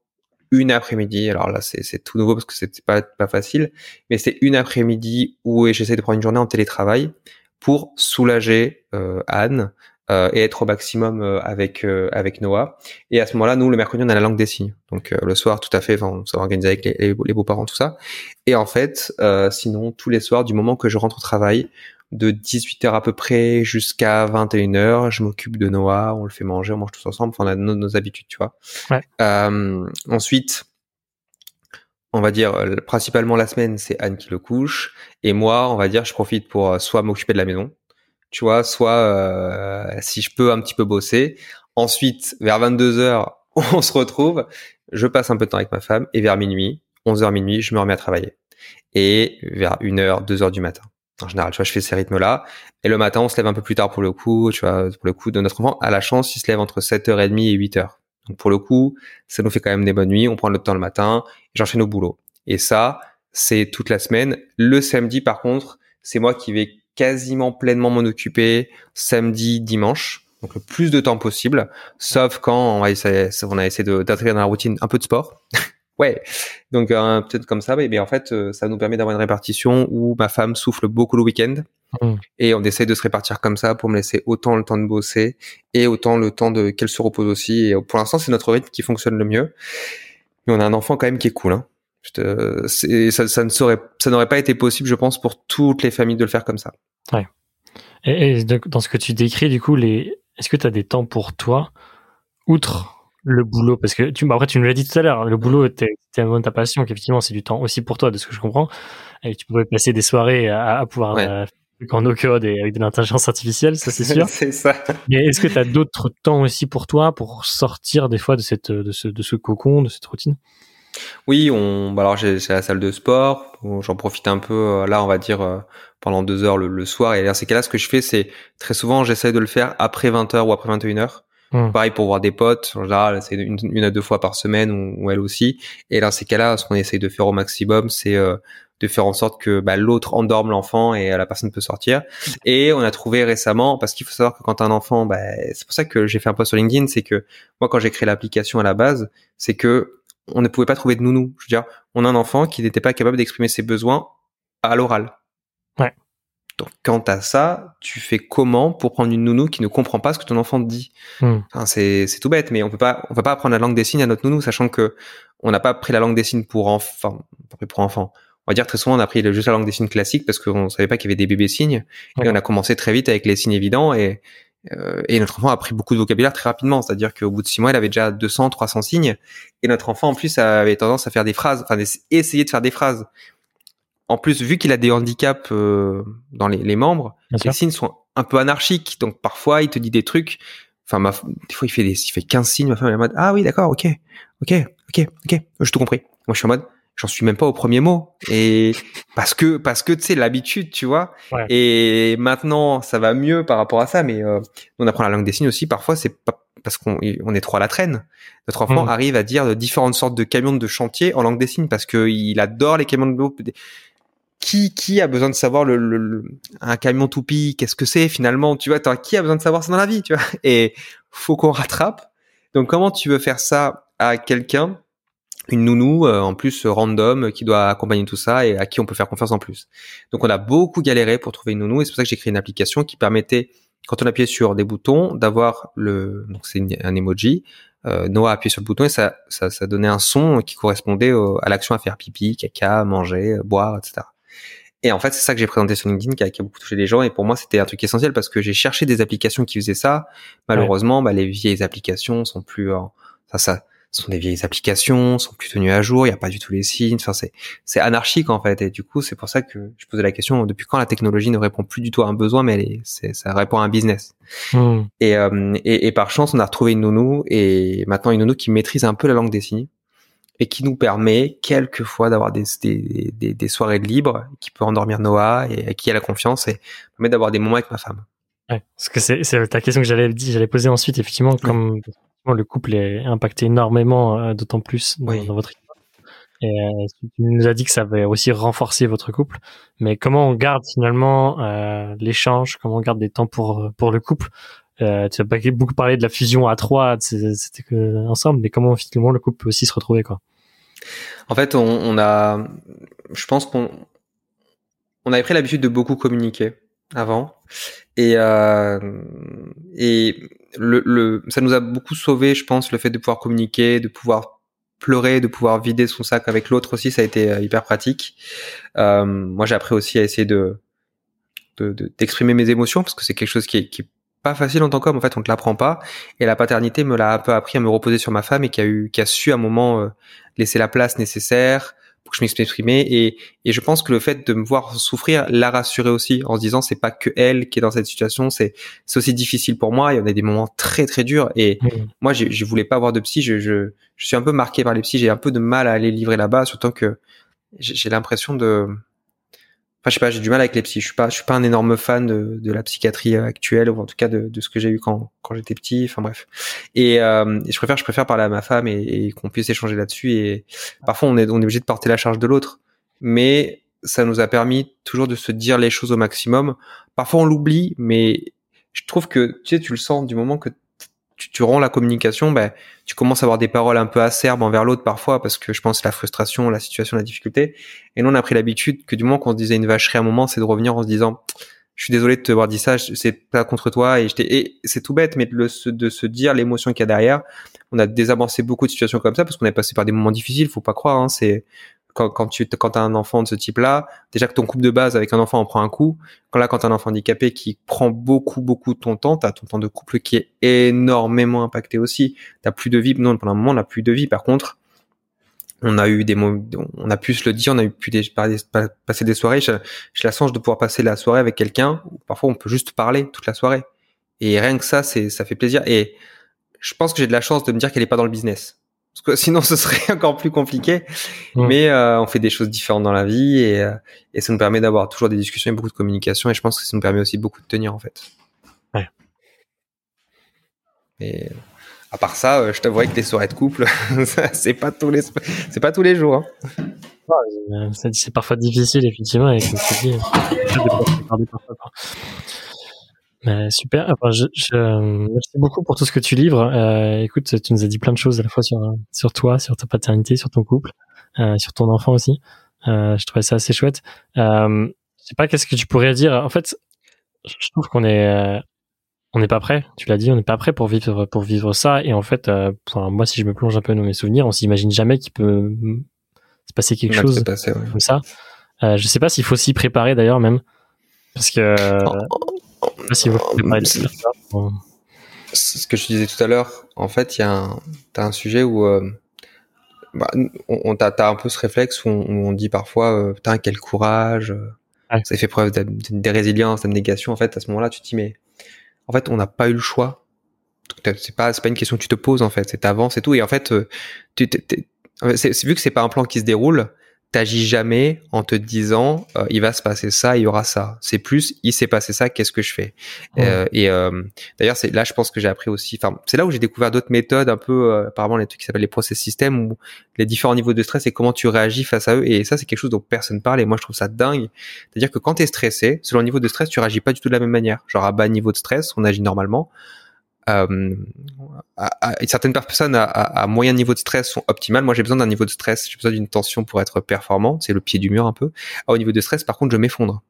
une après-midi. Alors là, c'est tout nouveau parce que c'est pas pas facile, mais c'est une après-midi où j'essaye de prendre une journée en télétravail pour soulager euh, Anne, euh, et être au maximum euh, avec euh, avec Noah. Et à ce moment-là, nous le mercredi on a la langue des signes. Donc le soir, tout à fait, on s'est organisé avec les, les, beaux-parents, tout ça. Et en fait, sinon tous les soirs, du moment que je rentre au travail, de 18h à peu près jusqu'à 21h, je m'occupe de Noah, on le fait manger, on mange tous ensemble, enfin, on a nos, habitudes, tu vois. Ouais. ensuite, on va dire principalement la semaine, c'est Anne qui le couche, et moi, on va dire, je profite pour soit m'occuper de la maison, tu vois, soit euh, si je peux un petit peu bosser. Ensuite, vers 22 heures, on se retrouve, je passe un peu de temps avec ma femme et vers minuit, 11 h minuit, je me remets à travailler. Et vers 1 heure, 2 heures du matin. En général, tu vois, je fais ces rythmes-là. Et le matin, on se lève un peu plus tard pour le coup, tu vois, pour le coup de notre enfant. À la chance, il se lève entre 7h30 et 8h. Donc pour le coup, ça nous fait quand même des bonnes nuits. On prend le temps le matin, j'enchaîne au boulot. Et ça, c'est toute la semaine. Le samedi, par contre, c'est moi qui vais quasiment pleinement m'en occuper samedi, dimanche, donc le plus de temps possible, sauf quand on, va essayer, on a essayé d'intégrer dans la routine un peu de sport. ouais, donc euh, peut-être comme ça, mais, en fait, euh, ça nous permet d'avoir une répartition où ma femme souffle beaucoup le week-end. Mmh. Et on essaie de se répartir comme ça pour me laisser autant le temps de bosser et autant le temps de qu'elle se repose aussi. Et pour l'instant, c'est notre rythme qui fonctionne le mieux. Mais on a un enfant quand même qui est cool. Hein ça, ça ne serait, ça n'aurait pas été possible, je pense, pour toutes les familles de le faire comme ça. Ouais. Et, dans ce que tu décris, du coup, les, est-ce que tu as des temps pour toi, outre le boulot? Parce que tu, bah, après, tu nous l'as dit tout à l'heure, le boulot, tellement ta passion qu'effectivement, c'est du temps aussi pour toi, de ce que je comprends. Et tu pouvais passer des soirées à, pouvoir ouais. euh, en no code et avec de l'intelligence artificielle, ça c'est sûr. c'est ça. Mais est-ce que tu as d'autres temps aussi pour toi pour sortir des fois de cette de ce de ce cocon, de cette routine? Oui, on, bah alors j'ai la salle de sport, j'en profite un peu euh, là, on va dire euh, pendant deux heures le, soir. Et dans ces cas-là, ce que je fais, c'est très souvent, j'essaie de le faire après 20 heures ou après 21 heures. Mmh. Pareil pour voir des potes, en général, c'est une, une, à deux fois par semaine ou, elle aussi. Et dans ces cas-là, ce qu'on essaye de faire au maximum, c'est euh, de faire en sorte que bah, l'autre endorme l'enfant et la personne peut sortir. Et on a trouvé récemment, parce qu'il faut savoir que quand un enfant, bah, c'est pour ça que j'ai fait un post sur LinkedIn, c'est que moi quand j'ai créé l'application à la base, c'est que on ne pouvait pas trouver de nounou. Je veux dire, on a un enfant qui n'était pas capable d'exprimer ses besoins à l'oral. Ouais. Donc, quant à ça, tu fais comment pour prendre une nounou qui ne comprend pas ce que ton enfant te dit? Hmm. enfin, c'est, c'est tout bête, mais on peut pas, on peut pas apprendre la langue des signes à notre nounou, sachant que on n'a pas pris la langue des signes pour enfants, pour enfants. On va dire très souvent, on a pris juste la langue des signes classique parce qu'on savait pas qu'il y avait des bébés signes. Et on a commencé très vite avec les signes évidents et et notre enfant a pris beaucoup de vocabulaire très rapidement, c'est-à-dire qu'au bout de six mois, il avait déjà 200, 300 signes. Et notre enfant, en plus, avait tendance à faire des phrases, enfin, essayer de faire des phrases. En plus, vu qu'il a des handicaps euh, dans les, les membres, les signes sont un peu anarchiques. Donc parfois, il te dit des trucs. Enfin, ma, des fois, il fait des, il fait 15 signes. Ma femme est en mode, ah oui, d'accord, ok, ok, ok, ok, je tout compris. Moi, je suis en mode, j'en suis même pas au premier mot. Et parce que parce que tu sais l'habitude tu vois. Et maintenant ça va mieux par rapport à ça mais euh, on apprend la langue des signes aussi. Parfois c'est pas parce qu'on on est trop à la traîne. Notre enfant mmh. arrive à dire différentes sortes de camions de chantier en langue des signes parce que il adore les camions de l'eau. Qui qui a besoin de savoir le, un camion toupie? Qu'est-ce que c'est finalement? Tu vois qui a besoin de savoir ça dans la vie tu vois? Et faut qu'on rattrape. Donc comment tu veux faire ça à quelqu'un une nounou euh, en plus random qui doit accompagner tout ça et à qui on peut faire confiance en plus. Donc on a beaucoup galéré pour trouver une nounou et c'est pour ça que j'ai créé une application qui permettait quand on appuyait sur des boutons d'avoir le donc c'est un emoji euh, Noah appuyait sur le bouton et ça, ça, ça donnait un son qui correspondait à l'action à faire pipi, caca, manger, boire, etc. Et en fait, c'est ça que j'ai présenté sur LinkedIn qui a, beaucoup touché les gens. Et pour moi, c'était un truc essentiel parce que j'ai cherché des applications qui faisaient ça. Malheureusement, bah, les vieilles applications sont plus, ça, ça, sont des vieilles applications, sont plus tenues à jour, il n'y a pas du tout les signes, enfin c'est c'est anarchique en fait et du coup c'est pour ça que je posais la question depuis quand la technologie ne répond plus du tout à un besoin mais elle c'est ça répond à un business? Hmm. Et, euh, et, et par chance on a retrouvé une nounou et maintenant une nounou qui maîtrise un peu la langue des signes et qui nous permet quelquefois d'avoir des, des, des, des, soirées de libre, qui peut endormir Noah et qui a la confiance et permet d'avoir des moments avec ma femme. Ouais, parce que c'est, c'est ta question que j'allais j'allais poser ensuite. Effectivement, comme le couple est impacté énormément, euh, d'autant plus dans, dans votre et euh, tu nous as dit que ça avait aussi renforcer votre couple, mais comment on garde finalement euh, l'échange, comment on garde des temps pour pour le couple? Euh, Tu as pas beaucoup parlé de la fusion à trois, c'était que ensemble, mais comment finalement le couple peut aussi se retrouver quoi? En fait, on, on a, je pense qu'on on avait pris l'habitude de beaucoup communiquer avant. Et, euh, et le, le, ça nous a beaucoup sauvé, je pense, le fait de pouvoir communiquer, de pouvoir pleurer, de pouvoir vider son sac avec l'autre aussi, ça a été euh, hyper pratique. Euh, moi, j'ai appris aussi à essayer de d'exprimer mes émotions parce que c'est quelque chose qui est, qui est pas facile en tant qu'homme. En fait, on te l'apprend pas. Et la paternité me l'a un peu appris à me reposer sur ma femme et qui a eu, qui a su à un moment euh, laisser la place nécessaire, que je m'exprime et, et je pense que le fait de me voir souffrir l'a rassuré aussi en se disant c'est pas que elle qui est dans cette situation c'est c'est aussi difficile pour moi il y en a des moments très très durs et moi je, je voulais pas avoir de psy je, je, je suis un peu marqué par les psys j'ai un peu de mal à aller livrer là-bas surtout que j'ai l'impression de Enfin, je sais pas, j'ai du mal avec les psys. Je suis pas, je suis pas un énorme fan de, de la psychiatrie actuelle, ou en tout cas de, de ce que j'ai eu quand, quand j'étais petit. Enfin bref. Et, euh, je préfère, je préfère parler à ma femme et, et qu'on puisse échanger là-dessus. Et parfois, on est, on est obligé de porter la charge de l'autre, mais ça nous a permis toujours de se dire les choses au maximum. Parfois, on l'oublie, mais je trouve que tu sais, tu le sens du moment que tu, tu rends la communication, ben, tu commences à avoir des paroles un peu acerbes envers l'autre parfois parce que je pense la frustration, la situation, la difficulté. Et nous, on a pris l'habitude que du moment qu'on se disait une vacherie à un moment, c'est de revenir en se disant, je suis désolé de te voir dit ça, c'est pas contre toi et, et c'est tout bête, mais de, le, de se dire l'émotion qu'il y a derrière. On a désavancé beaucoup de situations comme ça parce qu'on est passé par des moments difficiles, faut pas croire. Hein, c'est quand, quand tu quand as un enfant de ce type-là, déjà que ton couple de base avec un enfant en prend un coup. Quand là, quand as un enfant handicapé qui prend beaucoup beaucoup de ton temps, t'as ton temps de couple qui est énormément impacté aussi. T'as plus de vie. Non, pendant un moment, on n'a plus de vie. Par contre, on a eu des on a pu se le dire, on a eu pu des, passer des soirées. J'ai la chance de pouvoir passer la soirée avec quelqu'un. Parfois, on peut juste parler toute la soirée. Et rien que ça, c'est ça fait plaisir. Et je pense que j'ai de la chance de me dire qu'elle est pas dans le business parce que sinon ce serait encore plus compliqué. Mais euh, on fait des choses différentes dans la vie et, euh, et ça nous permet d'avoir toujours des discussions et beaucoup de communication et je pense que ça nous permet aussi beaucoup de tenir en fait. Ouais. Et à part ça, euh, je t'avouerais que les soirées de couple, c'est pas tous les c'est pas tous les jours. Hein. c'est parfois difficile effectivement et comme tu dis, bah, super. Enfin, je, je, merci beaucoup pour tout ce que tu livres. Euh, écoute, tu nous as dit plein de choses à la fois sur sur toi, sur ta paternité, sur ton couple, euh, sur ton enfant aussi. Euh, je trouvais ça assez chouette. Euh, je sais pas qu'est-ce que tu pourrais dire? En fait, je trouve qu'on est euh, on n'est pas prêt. Tu l'as dit, on n'est pas prêt pour vivre pour vivre ça. Et en fait, euh, moi, si je me plonge un peu dans mes souvenirs, on s'imagine jamais qu'il peut se passer quelque chose comme ça. Euh, je sais pas s'il faut s'y préparer d'ailleurs même, parce que si vous Ce que je disais tout à l'heure, en fait, il y a un, as un sujet où euh, bah, on, t'a un peu ce réflexe où on, dit parfois, euh, putain, quel courage, euh, ça fait preuve de, résilience, d'abnégation. En fait, à ce moment-là, tu te dis, mais en fait, on n'a pas eu le choix. C'est pas, pas une question que tu te poses, en fait. C'est t'avances et tout. Et en fait, tu, vu que c'est pas un plan qui se déroule, t'agis jamais en te disant euh, il va se passer ça, il y aura ça. C'est plus il s'est passé ça, qu'est-ce que je fais? Euh, Et euh, d'ailleurs c'est là je pense que j'ai appris aussi. Enfin c'est là où j'ai découvert d'autres méthodes un peu apparemment les trucs qui s'appellent les process systems ou les différents niveaux de stress et comment tu réagis face à eux. Et ça c'est quelque chose dont personne parle et moi je trouve ça dingue. C'est-à-dire que quand t'es stressé, selon le niveau de stress tu réagis pas du tout de la même manière. Genre à bas niveau de stress on agit normalement euh, à, certaines personnes à, à, moyen niveau de stress sont optimales. Moi, j'ai besoin d'un niveau de stress, j'ai besoin d'une tension pour être performant. C'est le pied du mur un peu. au niveau de stress, par contre, je m'effondre.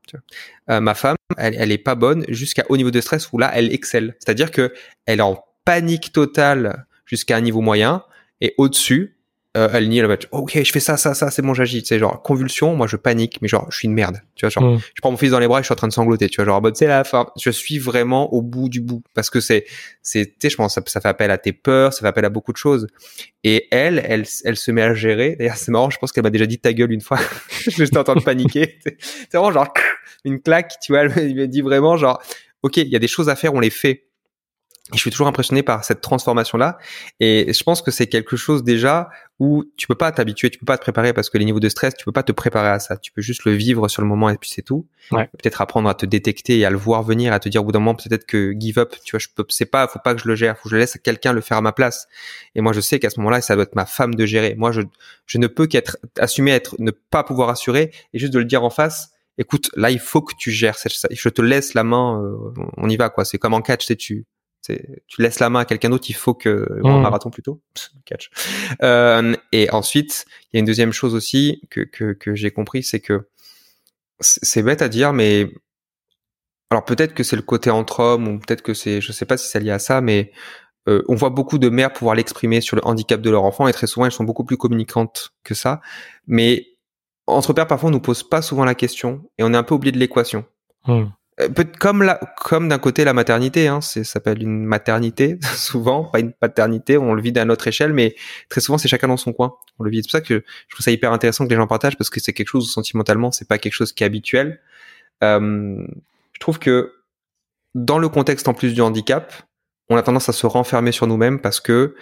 Euh, ma femme, elle, elle est pas bonne jusqu'à haut niveau de stress où là, elle excelle. C'est-à-dire que elle est en panique totale jusqu'à un niveau moyen et au-dessus, euh, elle va être, ok, je fais ça, ça, ça, c'est bon, j'agis. Tu sais, genre, convulsion, moi, je panique, mais genre, je suis une merde. Tu vois, genre, Mm. je prends mon fils dans les bras et je suis en train de sangloter. Tu vois, genre, en mode, c'est la fin. Je suis vraiment au bout du bout. Parce que c'est, c'est, tu sais, je pense, ça, ça fait appel à tes peurs, ça fait appel à beaucoup de choses. Et elle, elle, elle se met à gérer. D'ailleurs, c'est marrant, je pense qu'elle m'a déjà dit ta gueule une fois. J'étais en train de paniquer. C'est vraiment genre, une claque, tu vois, elle me dit vraiment genre, ok, il y a des choses à faire, on les fait. Et je suis toujours impressionné par cette transformation-là. Et je pense que c'est quelque chose déjà où tu peux pas t'habituer, tu peux pas te préparer parce que les niveaux de stress, tu peux pas te préparer à ça. Tu peux juste le vivre sur le moment et puis c'est tout. Ouais. Peut-être apprendre à te détecter et à le voir venir, à te dire au bout d'un moment peut-être que give up, tu vois, je peux, c'est pas, faut pas que je le gère, faut que je laisse quelqu'un le faire à ma place. Et moi, je sais qu'à ce moment-là, ça doit être ma femme de gérer. Moi, je, je ne peux qu'être, assumer être, ne pas pouvoir assurer et juste de le dire en face. Écoute, là, il faut que tu gères ça. Je te laisse la main, euh, on y va, quoi. C'est comme en catch, tu, tu laisses la main à quelqu'un d'autre, il faut que Mmh. marathon plutôt catch. Euh, et ensuite, il y a une deuxième chose aussi que que, que j'ai compris, c'est que c'est bête à dire, mais alors peut-être que c'est le côté entre hommes ou peut-être que c'est, je sais pas si c'est lié à ça, mais euh, on voit beaucoup de mères pouvoir l'exprimer sur le handicap de leur enfant et très souvent elles sont beaucoup plus communicantes que ça. Mais entre pères, parfois on nous pose pas souvent la question et on est un peu oublié de l'équation. Mmh. Euh, comme la, comme d'un côté la maternité, hein, ça s'appelle une maternité souvent, pas une paternité, on le vit à notre échelle, mais très souvent c'est chacun dans son coin. On le vit. C'est pour ça que je trouve ça hyper intéressant que les gens partagent parce que c'est quelque chose sentimentalement c'est pas quelque chose qui est habituel. Euh, je trouve que dans le contexte en plus du handicap, on a tendance à se renfermer sur nous-mêmes parce que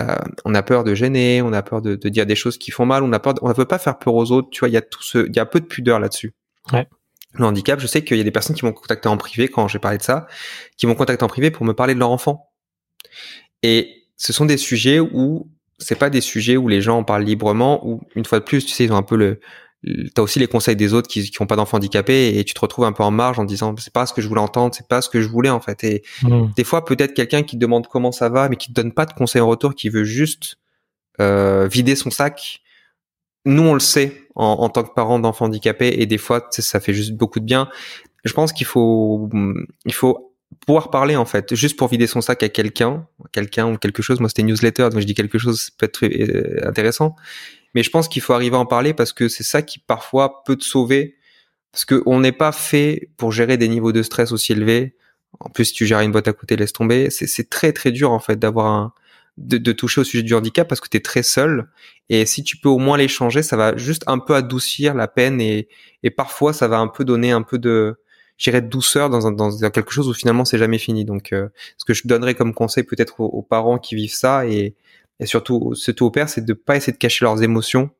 euh, on a peur de gêner, on a peur de, de, dire des choses qui font mal, on a peur, on ne veut pas faire peur aux autres. Tu vois, il y a tout ce, il y a peu de pudeur là-dessus. Ouais. Le handicap, je sais qu'il y a des personnes qui m'ont contacté en privé quand j'ai parlé de ça, qui m'ont contacté en privé pour me parler de leur enfant. Et ce sont des sujets où c'est pas des sujets où les gens en parlent librement, où une fois de plus, tu sais, ils ont un peu le, t'as aussi les conseils des autres qui qui ont pas d'enfants handicapés et tu te retrouves un peu en marge en disant c'est pas ce que je voulais entendre c'est pas ce que je voulais en fait et mmh. des fois peut-être quelqu'un qui te demande comment ça va mais qui te donne pas de conseils en retour qui veut juste euh, vider son sac nous on le sait en, en tant que parents d'enfants handicapés et des fois ça fait juste beaucoup de bien je pense qu'il faut il faut pouvoir parler en fait juste pour vider son sac à quelqu'un quelqu'un ou quelque chose moi c'était newsletter donc je dis quelque chose peut être euh, intéressant mais je pense qu'il faut arriver à en parler parce que c'est ça qui parfois peut te sauver. Parce qu'on n'est pas fait pour gérer des niveaux de stress aussi élevés. En plus, si tu gères une boîte à côté, laisse tomber. C'est très très dur en fait d'avoir un de, de, toucher au sujet du handicap parce que tu es très seul. Et si tu peux au moins l'échanger, ça va juste un peu adoucir la peine et, et parfois ça va un peu donner un peu de j'irais de douceur dans, un, dans quelque chose où finalement c'est jamais fini. Donc, euh, ce que je donnerais comme conseil peut-être aux, aux parents qui vivent ça et et surtout surtout aux pères c'est de pas essayer de cacher leurs émotions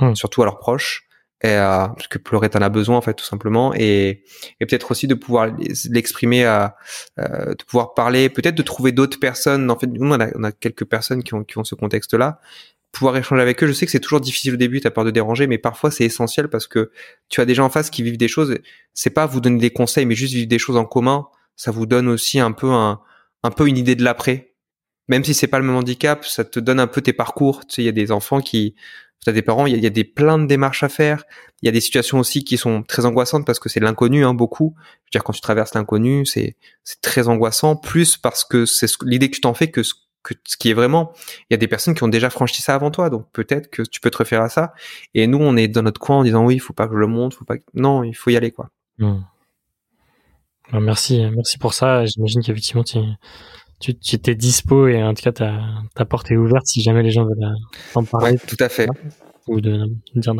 mmh. surtout à leurs proches et, euh, parce que pleurer t'en as besoin en fait tout simplement. Et, et peut-être aussi de pouvoir l'exprimer à euh, de pouvoir parler peut-être de trouver d'autres personnes. En fait nous on a, on a quelques personnes qui ont qui ont ce contexte là pouvoir échanger avec eux je sais que c'est toujours difficile au début t'as peur de déranger mais parfois c'est essentiel parce que tu as des gens en face qui vivent des choses. C'est pas vous donner des conseils mais juste vivre des choses en commun. Ça vous donne aussi un peu un un peu une idée de l'après. Même si c'est pas le même handicap, ça te donne un peu tes parcours. Tu sais, il y a des enfants qui, t'as des parents, il y, a, des plein de démarches à faire. Il y a des situations aussi qui sont très angoissantes parce que c'est l'inconnu, hein, beaucoup. Je veux dire, quand tu traverses l'inconnu, c'est très angoissant. Plus parce que c'est l'idée que tu t'en fais que ce, que ce qui est vraiment. Il y a des personnes qui ont déjà franchi ça avant toi, donc peut-être que tu peux te référer à ça. Et nous, on est dans notre coin en disant oui, il faut pas que je le montre, faut pas. Que... Non, il faut y aller, quoi. Mmh. Ben, merci, merci pour ça. J'imagine qu'effectivement, tu tu, tu étais dispo et en tout cas ta, ta porte est ouverte si jamais les gens veulent euh, en parler. Ouais, tout à fait. Ou de, de dire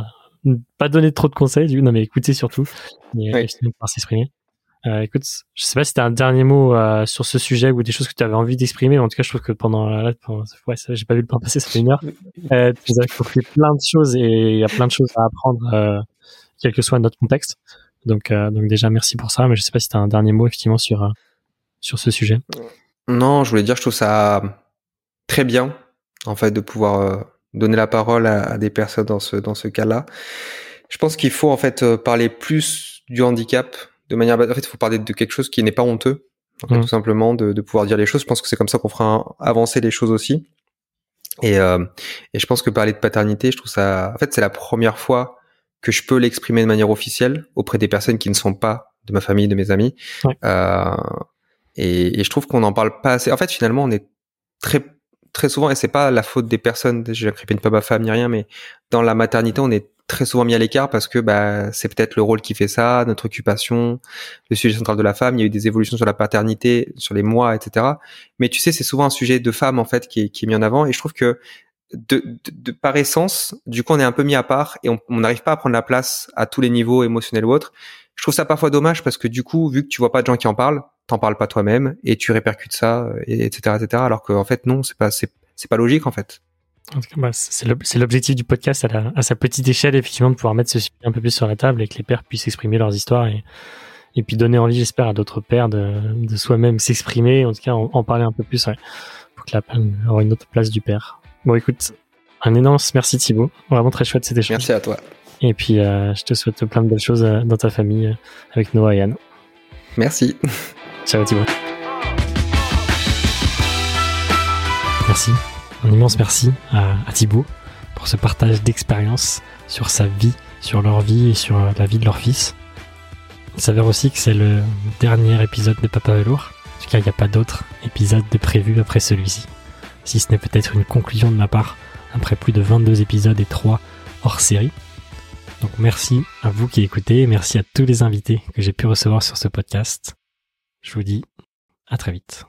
pas donner trop de conseils, du coup, non mais écouter surtout, mais pouvoir s'exprimer. Euh, écoute, je sais pas si t'as un dernier mot euh, sur ce sujet ou des choses que tu avais envie d'exprimer. En tout cas, je trouve que pendant, là, pendant ouais, j'ai pas vu le temps passer, ça fait une heure. Euh, tu as compris plein de choses et il y a plein de choses à apprendre, euh, quel que soit notre contexte. Donc, donc déjà merci pour ça. Mais je sais pas si t'as un dernier mot effectivement sur sur ce sujet. Non, je voulais dire, je trouve ça très bien, en fait, de pouvoir euh, donner la parole à, à, des personnes dans ce dans ce cas-là. Je pense qu'il faut en fait euh, parler plus du handicap de manière. En fait, il faut parler de quelque chose qui n'est pas honteux, en fait, mmh. tout simplement, de, de, pouvoir dire les choses. Je pense que c'est comme ça qu'on fera avancer les choses aussi. Et, euh, et je pense que parler de paternité, je trouve ça. En fait, c'est la première fois que je peux l'exprimer de manière officielle auprès des personnes qui ne sont pas de ma famille, de mes amis. Ouais. Euh, et, et, je trouve qu'on n'en parle pas assez. En fait, finalement, on est très très souvent, et c'est pas la faute des personnes, je n'incripine pas ma femme ni rien, mais dans la maternité, on est très souvent mis à l'écart parce que bah, c'est peut-être le rôle qui fait ça, notre occupation, le sujet central de la femme. Il y a eu des évolutions sur la paternité, sur les mois, etc. Mais tu sais, c'est souvent un sujet de femme en fait qui est, qui est mis en avant. Et je trouve que de, de, par essence, du coup, on est un peu mis à part et on n'arrive pas à prendre la place à tous les niveaux émotionnels ou autres. Je trouve ça parfois dommage parce que du coup, vu que tu vois pas de gens qui en parlent, t'en parles pas toi-même et tu répercutes ça, et, etc., etc. Alors qu'en fait, non, c'est pas, c'est, pas logique en fait. Bah, c'est l'objectif du podcast à, à, sa petite échelle, effectivement, de pouvoir mettre ce sujet un peu plus sur la table et que les pères puissent exprimer leurs histoires et, et puis donner envie, j'espère, à d'autres pères de, de soi-même s'exprimer, en tout cas en, parler un peu plus, ouais, pour que la avoir une autre place du père. Bon, écoute, un énorme merci Thibaut, vraiment très chouette cet échange. Merci à toi. Et puis, euh, je te souhaite plein de belles choses euh, dans ta famille euh, avec Noah et Anne. Merci. Ciao Thibaut. Merci un immense merci à, à Thibaut pour ce partage d'expérience sur sa vie, sur leur vie et sur la vie de leur fils. Il s'avère aussi que c'est le dernier épisode de Papa Velour. En tout cas, il n'y a pas d'autres épisodes de prévus après celui-ci. Si ce n'est peut-être une conclusion de ma part après plus de 22 épisodes et 3 hors série. Donc merci à vous qui écoutez, merci à tous les invités que j'ai pu recevoir sur ce podcast. Je vous dis à très vite.